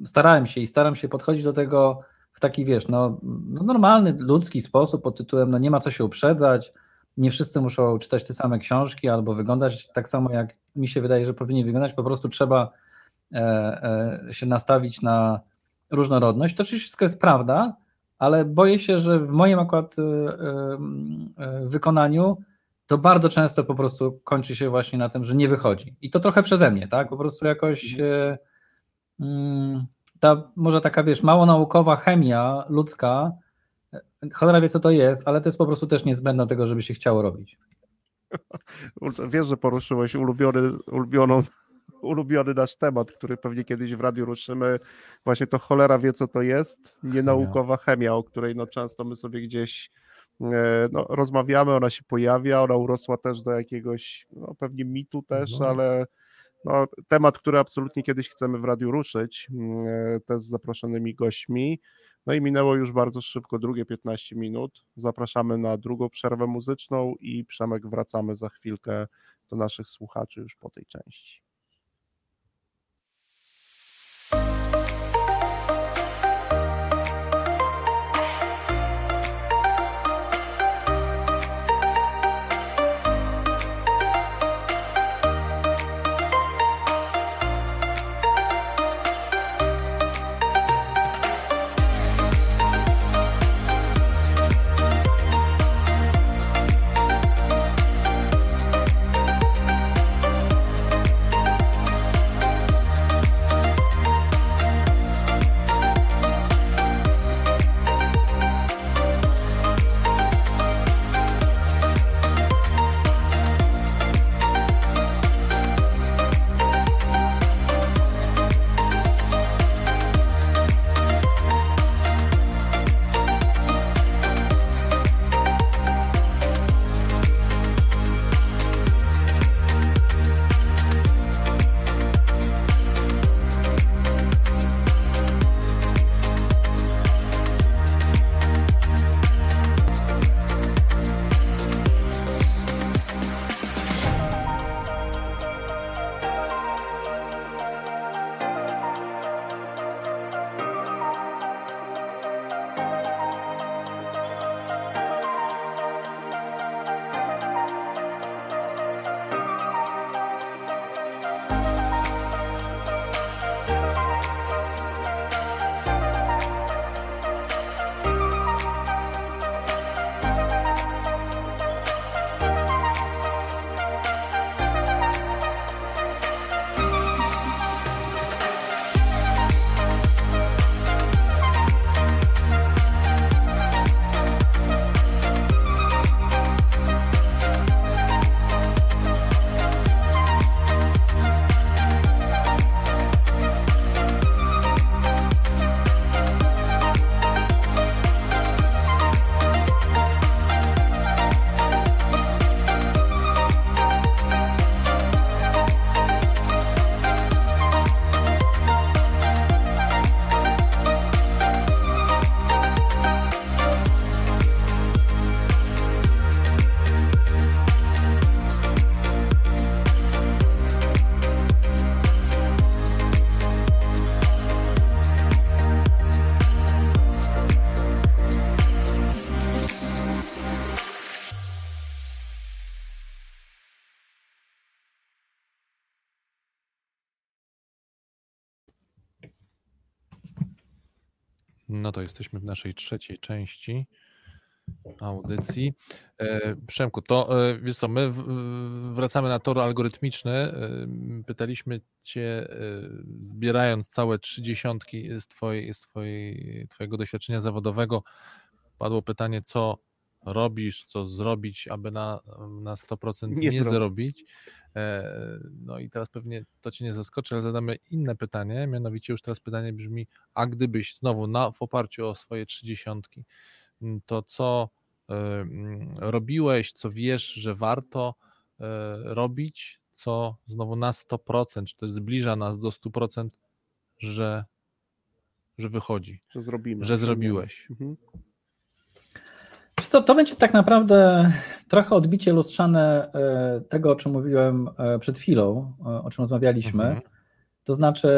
starałem się i staram się podchodzić do tego w taki, wiesz, no, no normalny, ludzki sposób pod tytułem, no nie ma co się uprzedzać, nie wszyscy muszą czytać te same książki albo wyglądać tak samo, jak mi się wydaje, że powinni wyglądać, po prostu trzeba się nastawić na różnorodność. To oczywiście wszystko jest prawda, ale boję się, że w moim akurat wykonaniu to bardzo często po prostu kończy się właśnie na tym, że nie wychodzi. I to trochę przeze mnie, tak? Po prostu jakoś mm, ta może taka, wiesz, mało naukowa chemia ludzka, cholera wie co to jest, ale to jest po prostu też niezbędne do tego, żeby się chciało robić. Wiesz, że poruszyłeś ulubiony, ulubioną, ulubiony nasz temat, który pewnie kiedyś w radiu ruszymy. Właśnie to cholera wie, co to jest. Nienaukowa chemia, o której no często my sobie gdzieś e, no, rozmawiamy, ona się pojawia, ona urosła też do jakiegoś, no, pewnie mitu też, no. ale no, temat, który absolutnie kiedyś chcemy w radiu ruszyć, e, też z zaproszonymi gośćmi. No i minęło już bardzo szybko drugie 15 minut. Zapraszamy na drugą przerwę muzyczną i Przemek wracamy za chwilkę do naszych słuchaczy już po tej części. Jesteśmy w naszej trzeciej części audycji. E, Przemku, to e, wiesz co, my wracamy na tor algorytmiczny. E, pytaliśmy Cię, zbierając całe trzy dziesiątki z, twojej, z twojej, Twojego doświadczenia zawodowego, padło pytanie, co robisz, co zrobić, aby na, na 100% nie, nie zrobić. No i teraz pewnie to Cię nie zaskoczy, ale zadamy inne pytanie, mianowicie już teraz pytanie brzmi, a gdybyś znowu na, w oparciu o swoje trzydziesiątki, to co mm, robiłeś, co wiesz, że warto robić, co znowu na 100%, czy to zbliża nas do 100%, że, że wychodzi, że zrobimy, że zrobiłeś. Mhm. Co, to będzie tak naprawdę trochę odbicie lustrzane e, tego, o czym mówiłem e, przed chwilą, e, o czym rozmawialiśmy. Mhm. To znaczy,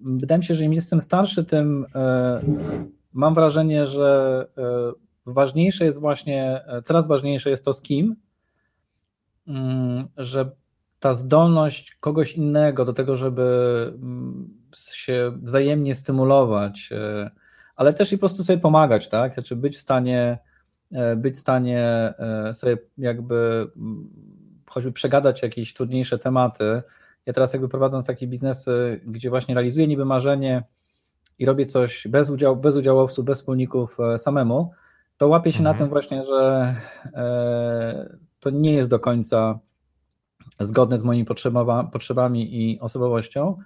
wydaje mi się, że im jestem starszy, tym mam wrażenie, że ważniejsze jest właśnie, coraz ważniejsze jest to z kim, mm, że ta zdolność kogoś innego do tego, żeby mm, się wzajemnie stymulować, ale też i po prostu sobie pomagać, tak? Znaczy być w stanie, być w stanie sobie jakby mm, choćby przegadać jakieś trudniejsze tematy. Ja teraz jakby prowadząc takie biznesy, gdzie właśnie realizuję niby marzenie i robię coś bez, udziału, bez udziałowców, bez wspólników e, samemu, to łapię się mhm. na tym właśnie, że e, to nie jest do końca zgodne z moimi potrzebami i osobowością.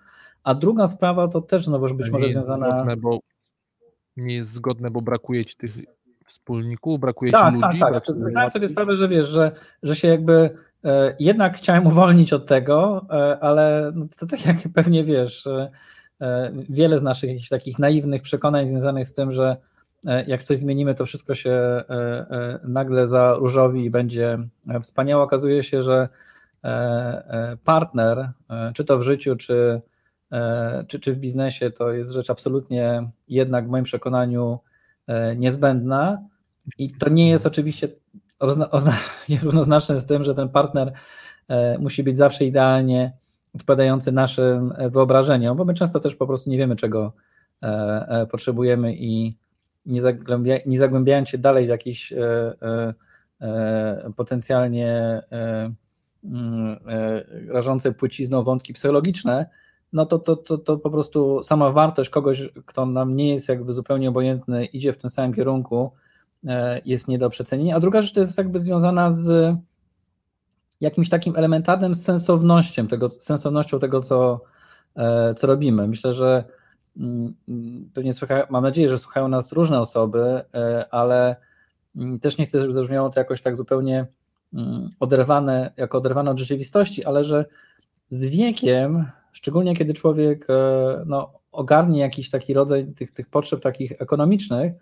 A druga sprawa to też znowu być może związana. Zgodne, bo nie jest zgodne, bo brakuje ci tych wspólników, brakuje tak, ci ludzi. Tak, tak, zdałem sobie sprawę, że wiesz, że, że się jakby E, jednak chciałem uwolnić od tego, e, ale no to tak jak pewnie wiesz, e, wiele z naszych jakichś takich naiwnych przekonań związanych z tym, że jak coś zmienimy, to wszystko się nagle za różowi i będzie wspaniałe. Okazuje się, że partner, czy to w życiu, czy, czy, czy w biznesie, to jest rzecz absolutnie jednak w moim przekonaniu niezbędna. I to nie jest oczywiście równoznaczne z tym, że ten partner e, musi być zawsze idealnie odpowiadający naszym e, wyobrażeniom, bo my często też po prostu nie wiemy, czego e, potrzebujemy i nie, zagłębia, nie zagłębiając się dalej w jakieś potencjalnie mm, rażące płcizną wątki psychologiczne, no to, to, to, to po prostu sama wartość kogoś, kto nam nie jest jakby zupełnie obojętny, idzie w tym samym kierunku, E, jest nie do przecenienia. A druga rzecz to jest jakby związana z jakimś takim elementarnym sensownością tego, sensownością tego co, e, co robimy. Myślę, że mm, pewnie słucha, mam nadzieję, że słuchają nas różne osoby, e, ale mm, też nie chcę, żeby zabrzmiało to jakoś tak zupełnie mm, oderwane, jako oderwane od rzeczywistości, ale że z wiekiem, szczególnie kiedy człowiek no, ogarnie jakiś taki rodzaj tych, tych potrzeb takich ekonomicznych,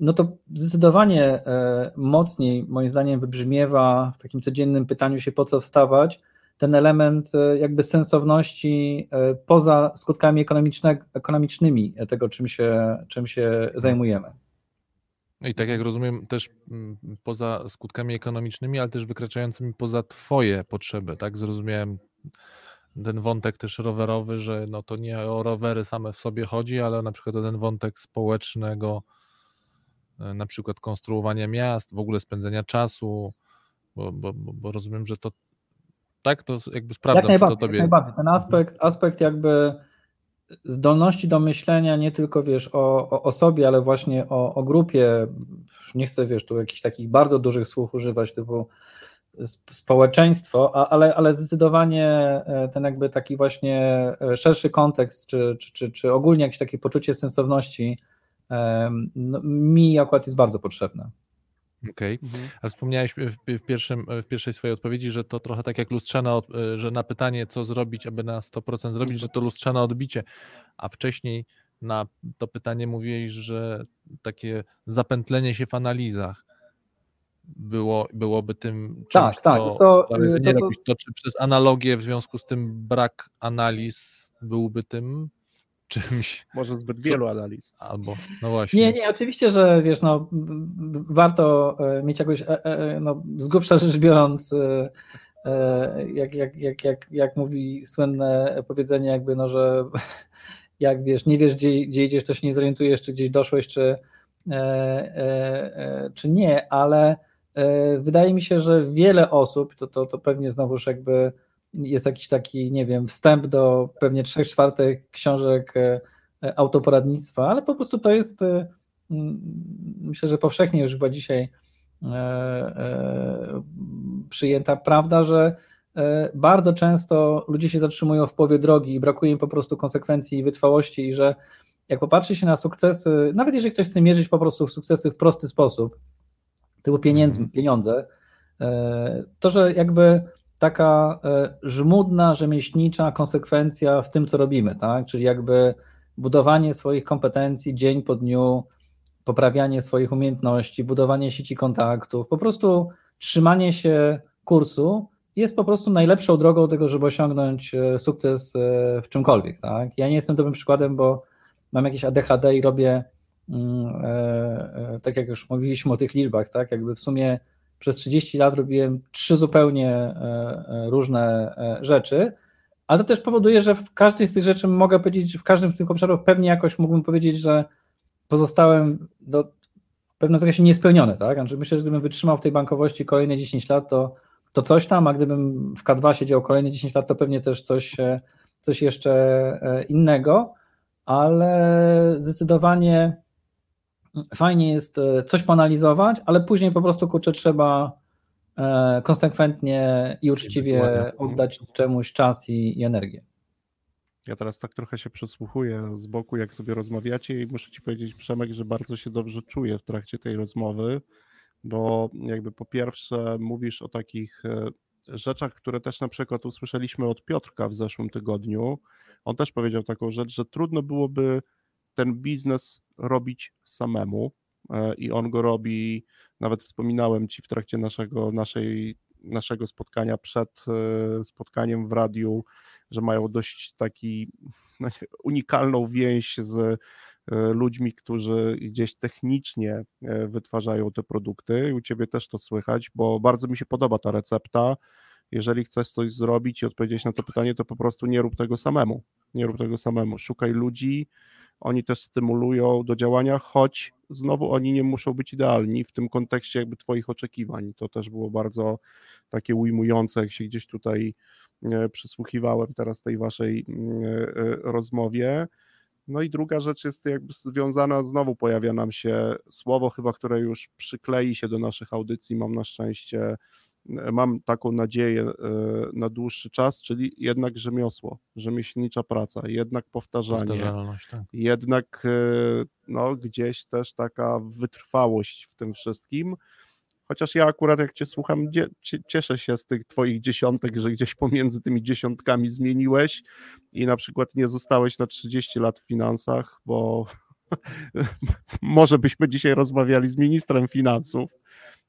no to zdecydowanie e, mocniej, moim zdaniem, wybrzmiewa w takim codziennym pytaniu się, po co wstawać, ten element e, jakby sensowności e, poza skutkami ekonomicznymi tego, czym się, czym się zajmujemy. I tak jak rozumiem, też mm, poza skutkami ekonomicznymi, ale też wykraczającymi poza Twoje potrzeby, tak? Zrozumiałem ten wątek też rowerowy, że no to nie o rowery same w sobie chodzi, ale na przykład o ten wątek społecznego, E, na przykład konstruowania miast, w ogóle spędzenia czasu, bo, bo, bo rozumiem, że to tak, to jakby sprawdzam, jak to tobie... Jak najbardziej. Ten aspekt, aspekt jakby zdolności do myślenia nie tylko, wiesz, o, o, o sobie, ale właśnie o, o grupie, nie chcę, wiesz, tu jakichś takich bardzo dużych słów używać, typu społeczeństwo, ale, ale zdecydowanie e, ten jakby taki właśnie e, szerszy kontekst, czy, czy, czy, czy ogólnie jakieś takie poczucie sensowności no, mi akurat jest bardzo potrzebne. Okej, okay. mhm. ale wspomniałeś w, pierwszym, w pierwszej swojej odpowiedzi, że to trochę tak jak lustrzane, e, że na pytanie, co zrobić, aby na 100% zrobić, że to lustrzane odbicie, a wcześniej na to pytanie mówiłeś, że takie zapętlenie się w analizach było, byłoby tym czymś, tak, tak. co, to, nie to, to... to, czy przez analogię w związku z tym brak analiz byłby tym czymś. Może zbyt wielu analiz. Albo, no właśnie. Nie, nie, oczywiście, że wiesz, no, warto e, mieć jakoś, e, e, no, z grubsza rzecz biorąc, jak, jak, jak, jak, jak mówi słynne powiedzenie, jakby, no, że jak wiesz, nie wiesz, gdzie, gdzie idziesz, to się nie zorientujesz, czy gdzieś doszłeś, czy, czy nie, ale wydaje mi się, że wiele osób, to, to, to pewnie znowuż jakby jest jakiś taki, nie wiem, wstęp do pewnie trzech czwartych książek e, e, autoporadnictwa, ale po prostu to jest, e, myślę, że powszechnie już chyba dzisiaj przyjęta prawda, że bardzo często ludzie się zatrzymują w połowie drogi i brakuje im po prostu konsekwencji i wytrwałości i że jak popatrzy się na sukcesy, nawet jeżeli ktoś chce mierzyć po prostu sukcesy w prosty sposób, typu pieniędzy, mhm. pieniądze, to że jakby taka e, żmudna, rzemieślnicza konsekwencja w tym, co robimy, tak? Czyli jakby budowanie swoich kompetencji dzień po dniu, poprawianie swoich umiejętności, budowanie sieci kontaktów, po prostu trzymanie się kursu jest po prostu najlepszą drogą do tego, żeby osiągnąć e, sukces e, w czymkolwiek. Tak? Ja nie jestem dobrym przykładem, bo mam jakieś ADHD i robię e, tak jak już mówiliśmy o tych liczbach, tak, jakby w sumie przez 30 lat robiłem trzy zupełnie różne rzeczy, ale to też powoduje, że w każdej z tych rzeczy mogę powiedzieć, w każdym z tych obszarów pewnie jakoś mógłbym powiedzieć, że pozostałem do, w pewnym zakresie niespełniony, tak? Znaczy myślę, że gdybym wytrzymał w tej bankowości kolejne 10 lat, to, to coś tam, a gdybym w K2 siedział kolejne 10 lat, to pewnie też coś, e, coś jeszcze e, innego, ale zdecydowanie fajnie jest e, coś poanalizować, ale później po prostu kurczę trzeba konsekwentnie i uczciwie oddać czemuś czas i, i energię. Ja teraz tak trochę się przysłuchuję z boku, jak sobie rozmawiacie i muszę ci powiedzieć, Przemek, że bardzo się dobrze czuję w trakcie tej rozmowy, bo jakby po pierwsze mówisz o takich e, rzeczach, które też na przykład usłyszeliśmy od Piotrka w zeszłym tygodniu. On też powiedział taką rzecz, że trudno byłoby ten biznes robić samemu e, i on go robi, nawet wspominałem ci w trakcie naszego, naszej, naszego spotkania przed e, spotkaniem w radiu, że mają dość taki no, unikalną więź z e, ludźmi, którzy gdzieś technicznie wytwarzają te produkty. U ciebie też to słychać, bo bardzo mi się podoba ta recepta. Jeżeli chcesz coś zrobić i odpowiedzieć na to pytanie, to po prostu nie rób tego samemu. Nie rób tego samemu. Szukaj ludzi, oni też stymulują do działania, choć znowu oni nie muszą być idealni w tym kontekście jakby Twoich oczekiwań. To też było bardzo takie ujmujące, jak się gdzieś tutaj e, przysłuchiwałem teraz tej Waszej mm, e, e, rozmowie. No i druga rzecz jest jakby związana, znowu pojawia nam się słowo chyba, które już przyklei się do naszych audycji, mam na szczęście mam taką nadzieję e, na dłuższy czas, czyli jednak rzemiosło, rzemieślnicza praca, jednak powtarzanie, tak. jednak e, no, gdzieś też taka wytrwałość w tym wszystkim. Chociaż ja akurat jak Cię słucham, cieszę się z tych Twoich dziesiątek, że gdzieś pomiędzy tymi dziesiątkami zmieniłeś i na przykład nie zostałeś na 30 lat w finansach, bo może byśmy dzisiaj rozmawiali z ministrem finansów,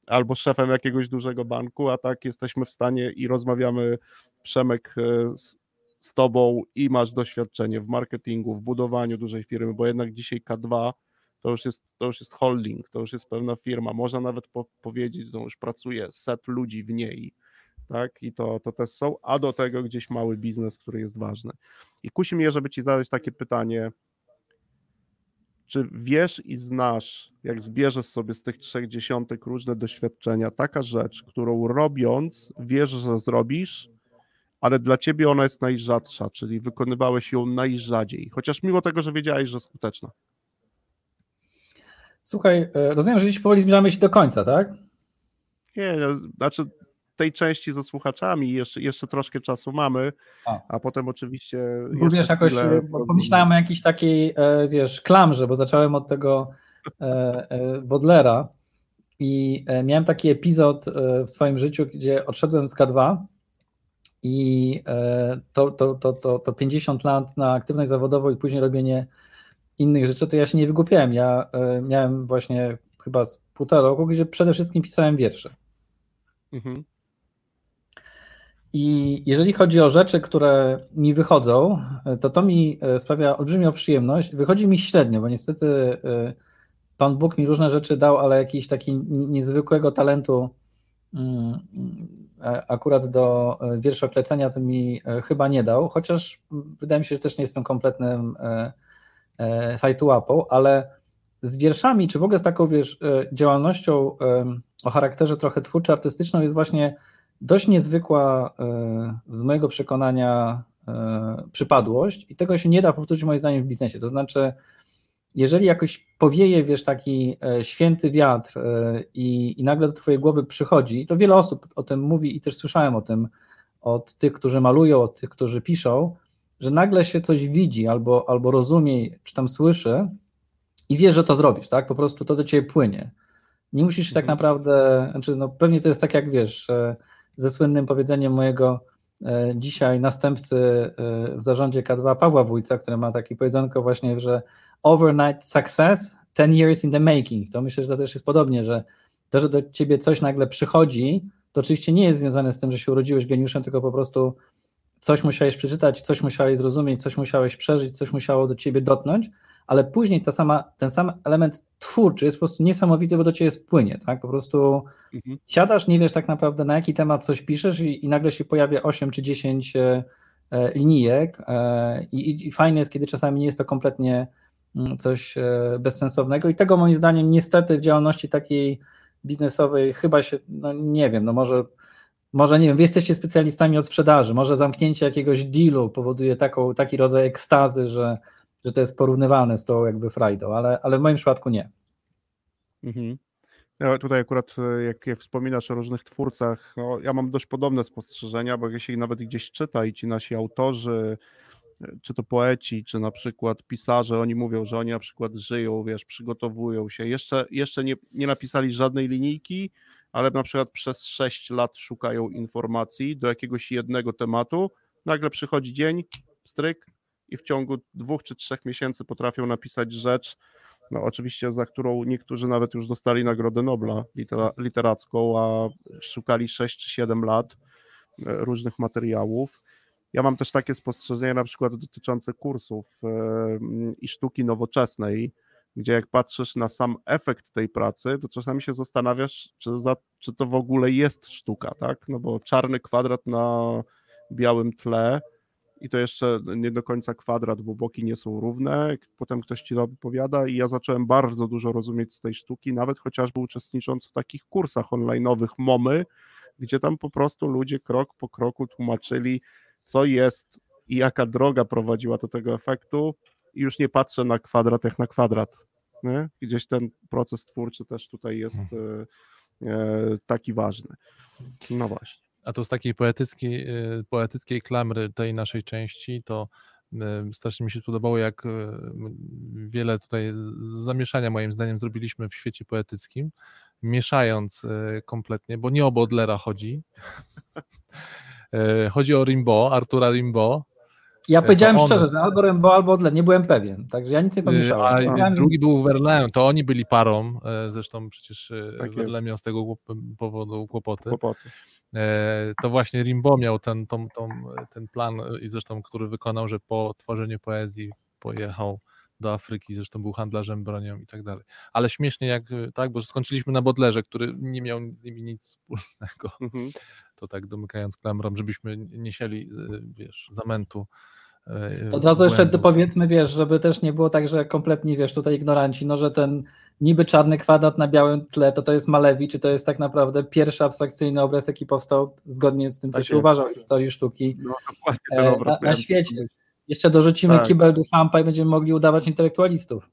albo szefem jakiegoś dużego banku, a tak jesteśmy w stanie i rozmawiamy, Przemek, e, z, z Tobą i masz doświadczenie w marketingu, w budowaniu dużej firmy, bo jednak dzisiaj K2 to już jest, to już jest holding, to już jest pewna firma, można nawet po, powiedzieć, że już pracuje set ludzi w niej, tak, i to, to też są, a do tego gdzieś mały biznes, który jest ważny. I kusi mnie, żeby Ci zadać takie pytanie, czy wiesz i znasz, jak zbierzesz sobie z tych trzech dziesiątek różne doświadczenia, taka rzecz, którą robiąc, wiesz, że zrobisz, ale dla ciebie ona jest najrzadsza, czyli wykonywałeś ją najrzadziej, chociaż mimo tego, że wiedziałeś, że skuteczna. Słuchaj, e, rozumiem, że dziś powoli zbliżamy się do końca, tak? Nie, znaczy tej części ze słuchaczami jeszcze, jeszcze troszkę czasu mamy, a, a potem oczywiście... Wiesz, jakoś pomyślałem o jakiejś takiej, e, wiesz, klamrze, bo zacząłem od tego e, Bodlera e, i miałem taki epizod w swoim życiu, gdzie odszedłem z K2 i to, to, to, to, to 50 lat na aktywność zawodową i później robienie innych rzeczy, to ja się nie wygłupiałem. Ja miałem właśnie chyba z półtora roku, gdzie przede wszystkim pisałem wiersze. Mhm. I jeżeli chodzi o rzeczy, które mi wychodzą, to to mi e, sprawia olbrzymią przyjemność. Wychodzi mi średnio, bo niestety e, Pan Bóg mi różne rzeczy dał, ale jakiś taki niezwykłego talentu mm, e, akurat do wierszoklecenia to mi chyba nie dał, chociaż wydaje mi się, że też nie jestem kompletnym fajtułapą, ale z wierszami, czy w ogóle z taką wiesz, działalnością o charakterze trochę twórczo-artystyczną jest właśnie dość niezwykła e, z mojego przekonania e, przypadłość i tego się nie da powtórzyć moim zdaniem w biznesie. To znaczy, jeżeli jakoś powieje, wiesz, taki e, święty wiatr i, i nagle do twojej głowy przychodzi, to wiele osób o tym mówi i też słyszałem o tym od tych, którzy malują, od tych, którzy piszą, że nagle się coś widzi albo, albo rozumie, czy tam słyszy i wie, że to zrobisz, tak? Po prostu to do ciebie płynie. Nie musisz tak mhm. naprawdę, znaczy no pewnie to jest tak jak wiesz, ze słynnym powiedzeniem mojego e, dzisiaj następcy e, w zarządzie K2 Pawła Wójca, który ma taki powiedzonko właśnie, że overnight success, 10 years in the making. To myślę, że to też jest podobnie, że to, że do ciebie coś nagle przychodzi, to oczywiście nie jest związane z tym, że się urodziłeś geniuszem, tylko po prostu coś musiałeś przeczytać, coś musiałeś zrozumieć, coś musiałeś przeżyć, coś musiało do ciebie dotknąć, ale później ta sama, ten sam element twórczy jest po prostu niesamowity, bo do ciebie spłynie, tak? Po prostu Mhm. siadasz, nie wiesz tak naprawdę na jaki temat coś piszesz i, i nagle się pojawia 8 czy 10 e, e, linijek e, i, i fajne jest, kiedy czasami nie jest to kompletnie mm, coś bezsensownego i tego moim zdaniem niestety w działalności takiej biznesowej chyba się, no nie wiem, no może może nie wiem, wy jesteście specjalistami od sprzedaży, może zamknięcie jakiegoś dealu powoduje taką, taki rodzaj ekstazy, że, że to jest porównywalne z tą jakby frajdą, ale, ale w moim przypadku nie. Mhm. Ja tutaj akurat, e, jak wspominasz o różnych twórcach, no, ja mam dość podobne spostrzeżenia, bo się nawet gdzieś czyta i ci nasi autorzy, e, czy to poeci, czy na przykład pisarze, oni mówią, że oni na przykład żyją, wiesz, przygotowują się, jeszcze, jeszcze nie, nie napisali żadnej linijki, ale na przykład przez 6 lat szukają informacji do jakiegoś jednego tematu, nagle przychodzi dzień, stryk i w ciągu dwóch czy trzech miesięcy potrafią napisać rzecz, no oczywiście za którą niektórzy nawet już dostali Nagrodę Nobla litera, literacką, a szukali 6 czy 7 lat e, różnych materiałów. Ja mam też takie spostrzeżenia na przykład dotyczące kursów e, i sztuki nowoczesnej, gdzie jak patrzysz na sam efekt tej pracy, to czasami się zastanawiasz, czy, za, czy to w ogóle jest sztuka, tak? No bo czarny kwadrat na białym tle i to jeszcze nie do końca kwadrat, bo boki nie są równe. Potem ktoś ci to opowiada i ja zacząłem bardzo dużo rozumieć z tej sztuki, nawet chociażby uczestnicząc w takich kursach online'owych MOMY, gdzie tam po prostu ludzie krok po kroku tłumaczyli, co jest i jaka droga prowadziła do tego efektu i już nie patrzę na kwadrat jak na kwadrat. Nie? Gdzieś ten proces twórczy też tutaj jest e, e, taki ważny. No właśnie. A to z takiej poetyckiej, y, poetyckiej klamry tej naszej części, to y, strasznie mi się podobało, jak y, wiele tutaj z- zamieszania moim zdaniem zrobiliśmy w świecie poetyckim, mieszając kompletnie, bo nie o Baudelaire chodzi. Chodzi o Rimbaud, Artura Rimbaud, Ja powiedziałem on- szczerze, że albo Rembo, albo Odle, nie byłem pewien, także ja nic nie pomieszałem. a drugi był Verlaine, to oni byli parą, zresztą przecież Tak. Verlaine miał z tego powodu kłopoty. Kłopoty. E, to właśnie Rimbaud miał ten, tą, tą, ten plan e, i zresztą, który wykonał, że po tworzeniu poezji pojechał do Afryki, zresztą był handlarzem bronią i tak dalej. Ale śmiesznie jak, e, tak, bo skończyliśmy na Bodlerze, który nie miał z nimi nic wspólnego, Mhm. to tak domykając klamrą, żebyśmy nie sieli, wiesz, zamętu. e, Od razu jeszcze powiedzmy, wiesz, żeby też nie było tak, że kompletnie, wiesz, tutaj ignoranci, no że ten niby czarny kwadrat na białym tle, to to jest Malewi, czy to jest tak naprawdę pierwszy abstrakcyjny obraz, jaki powstał zgodnie z tym, co Tak się jest. uważa o historii sztuki. No dokładnie E, ten obraz na, na świecie. Jeszcze dorzucimy Tak. kibel Duchampa i będziemy mogli udawać intelektualistów.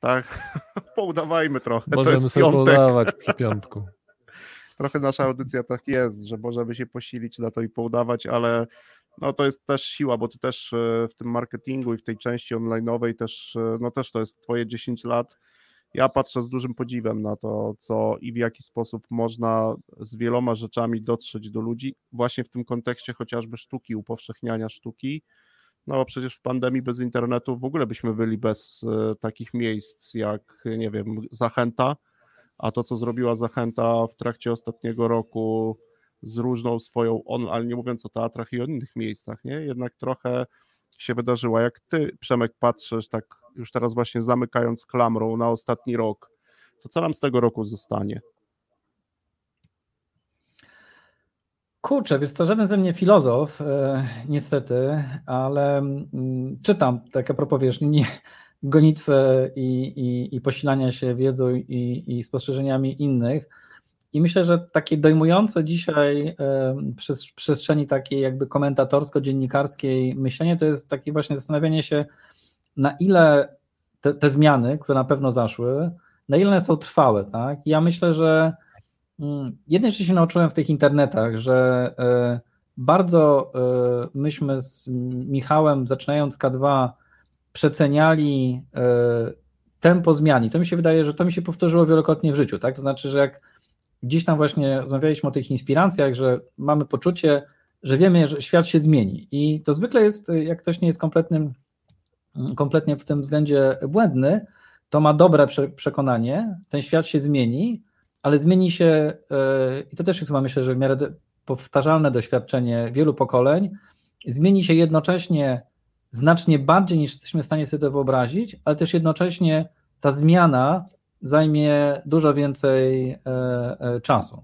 Tak, poudawajmy trochę. to Możemy jest sobie piątek. podawać przy piątku. Trochę nasza audycja tak jest, że możemy się posilić na to i poudawać, ale no to jest też siła, bo ty też e, w tym marketingu i w tej części online'owej też, e, no też to jest twoje 10 lat. Ja patrzę z dużym podziwem na to, co i w jaki sposób można z wieloma rzeczami dotrzeć do ludzi, właśnie w tym kontekście chociażby sztuki, upowszechniania sztuki. No bo przecież w pandemii bez internetu w ogóle byśmy byli bez e, takich miejsc jak, nie wiem, Zachęta, a to, co zrobiła Zachęta w trakcie ostatniego roku z różną swoją, on, ale nie mówiąc o teatrach i o innych miejscach, nie? Jednak trochę się wydarzyło. Jak ty, Przemek, patrzysz, tak już teraz właśnie zamykając klamrą na ostatni rok, to co nam z tego roku zostanie? Kurczę, więc to żaden ze mnie filozof, e, niestety, ale mm, czytam tak a propos, wiesz, nie, gonitwę i, i, i posilania się wiedzą i, i spostrzeżeniami innych. I myślę, że takie dojmujące dzisiaj przez przestrzeni takiej jakby komentatorsko-dziennikarskiej myślenie to jest takie właśnie zastanawianie się, na ile te, te zmiany, które na pewno zaszły, na ile one są trwałe. Tak? Ja myślę, że mm, jednej rzeczy się nauczyłem w tych internetach, że e, bardzo e, myśmy z Michałem, zaczynając K2, przeceniali e, tempo zmian. I to mi się wydaje, że to mi się powtórzyło wielokrotnie w życiu. Tak? Znaczy, że jak gdzieś tam właśnie rozmawialiśmy o tych inspiracjach, że mamy poczucie, że wiemy, że świat się zmieni. I to zwykle jest, jak ktoś nie jest kompletnym, kompletnie w tym względzie błędny, to ma dobre prze- przekonanie, ten świat się zmieni, ale zmieni się, yy, i to też jest chyba myślę, że w miarę powtarzalne doświadczenie wielu pokoleń, zmieni się jednocześnie znacznie bardziej niż jesteśmy w stanie sobie to wyobrazić, ale też jednocześnie ta zmiana zajmie dużo więcej e, e, czasu.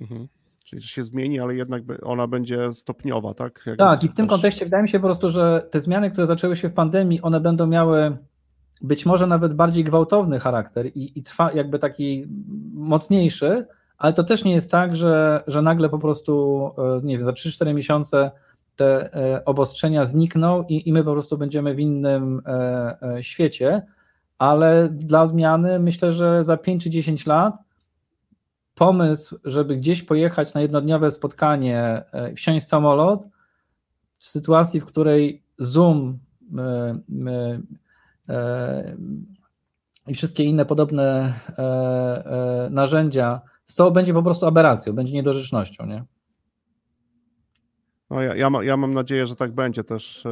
Mhm. Czyli że się zmieni, ale jednak ona będzie stopniowa, tak? Jak Tak, i w tym też- kontekście wydaje mi się po prostu, że te zmiany, które zaczęły się w pandemii, one będą miały być może nawet bardziej gwałtowny charakter i, i trwa jakby taki mocniejszy, ale to też nie jest tak, że, że nagle po prostu, e, nie wiem, za 3-4 miesiące te e, obostrzenia znikną i, i my po prostu będziemy w innym e, świecie, ale dla odmiany myślę, że za 5 czy 10 lat pomysł, żeby gdzieś pojechać na jednodniowe spotkanie, e, wsiąść w samolot, w sytuacji, w której Zoom e, i wszystkie inne podobne e, narzędzia są, będzie po prostu aberracją, będzie niedorzecznością. Nie? No ja, ja, ma, ja mam nadzieję, że tak będzie też,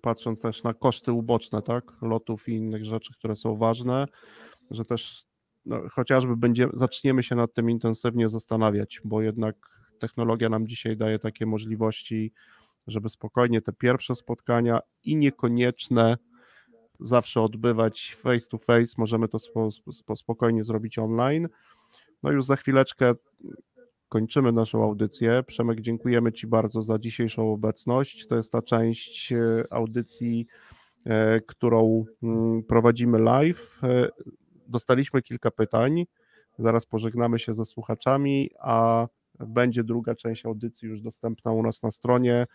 patrząc też na koszty uboczne, tak? Lotów i innych rzeczy, które są ważne, że też no, chociażby będzie, zaczniemy się nad tym intensywnie zastanawiać, bo jednak technologia nam dzisiaj daje takie możliwości, żeby spokojnie te pierwsze spotkania i niekonieczne zawsze odbywać face to face, możemy to spo, spo, spokojnie zrobić online. No już za chwileczkę kończymy naszą audycję. Przemek, dziękujemy Ci bardzo za dzisiejszą obecność. To jest ta część e, audycji, e, którą mm, prowadzimy live. Dostaliśmy kilka pytań. Zaraz pożegnamy się ze słuchaczami, a będzie druga część audycji już dostępna u nas na stronie,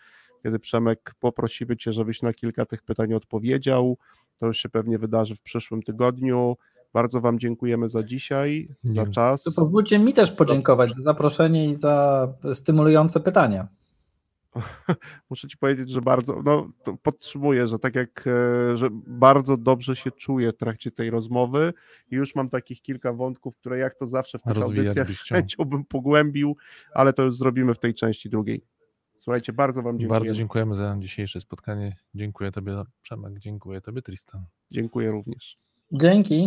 kiedy Przemek poprosimy Cię, żebyś na kilka tych pytań odpowiedział. To już się pewnie wydarzy w przyszłym tygodniu. Bardzo Wam dziękujemy za dzisiaj, za czas. To pozwólcie mi też podziękować za zaproszenie i za stymulujące pytania. muszę ci powiedzieć, że bardzo, no to podtrzymuję, że tak jak, e, że bardzo dobrze się czuję w trakcie tej rozmowy i już mam takich kilka wątków, które jak to zawsze w tych Rozwijać audycjach chęcią bym pogłębił, ale to już zrobimy w tej części drugiej. Słuchajcie, bardzo wam dziękuję. Bardzo dziękujemy za dzisiejsze spotkanie. Dziękuję Tobie, Przemek. Dziękuję Tobie, Tristan. Dziękuję również. Dzięki.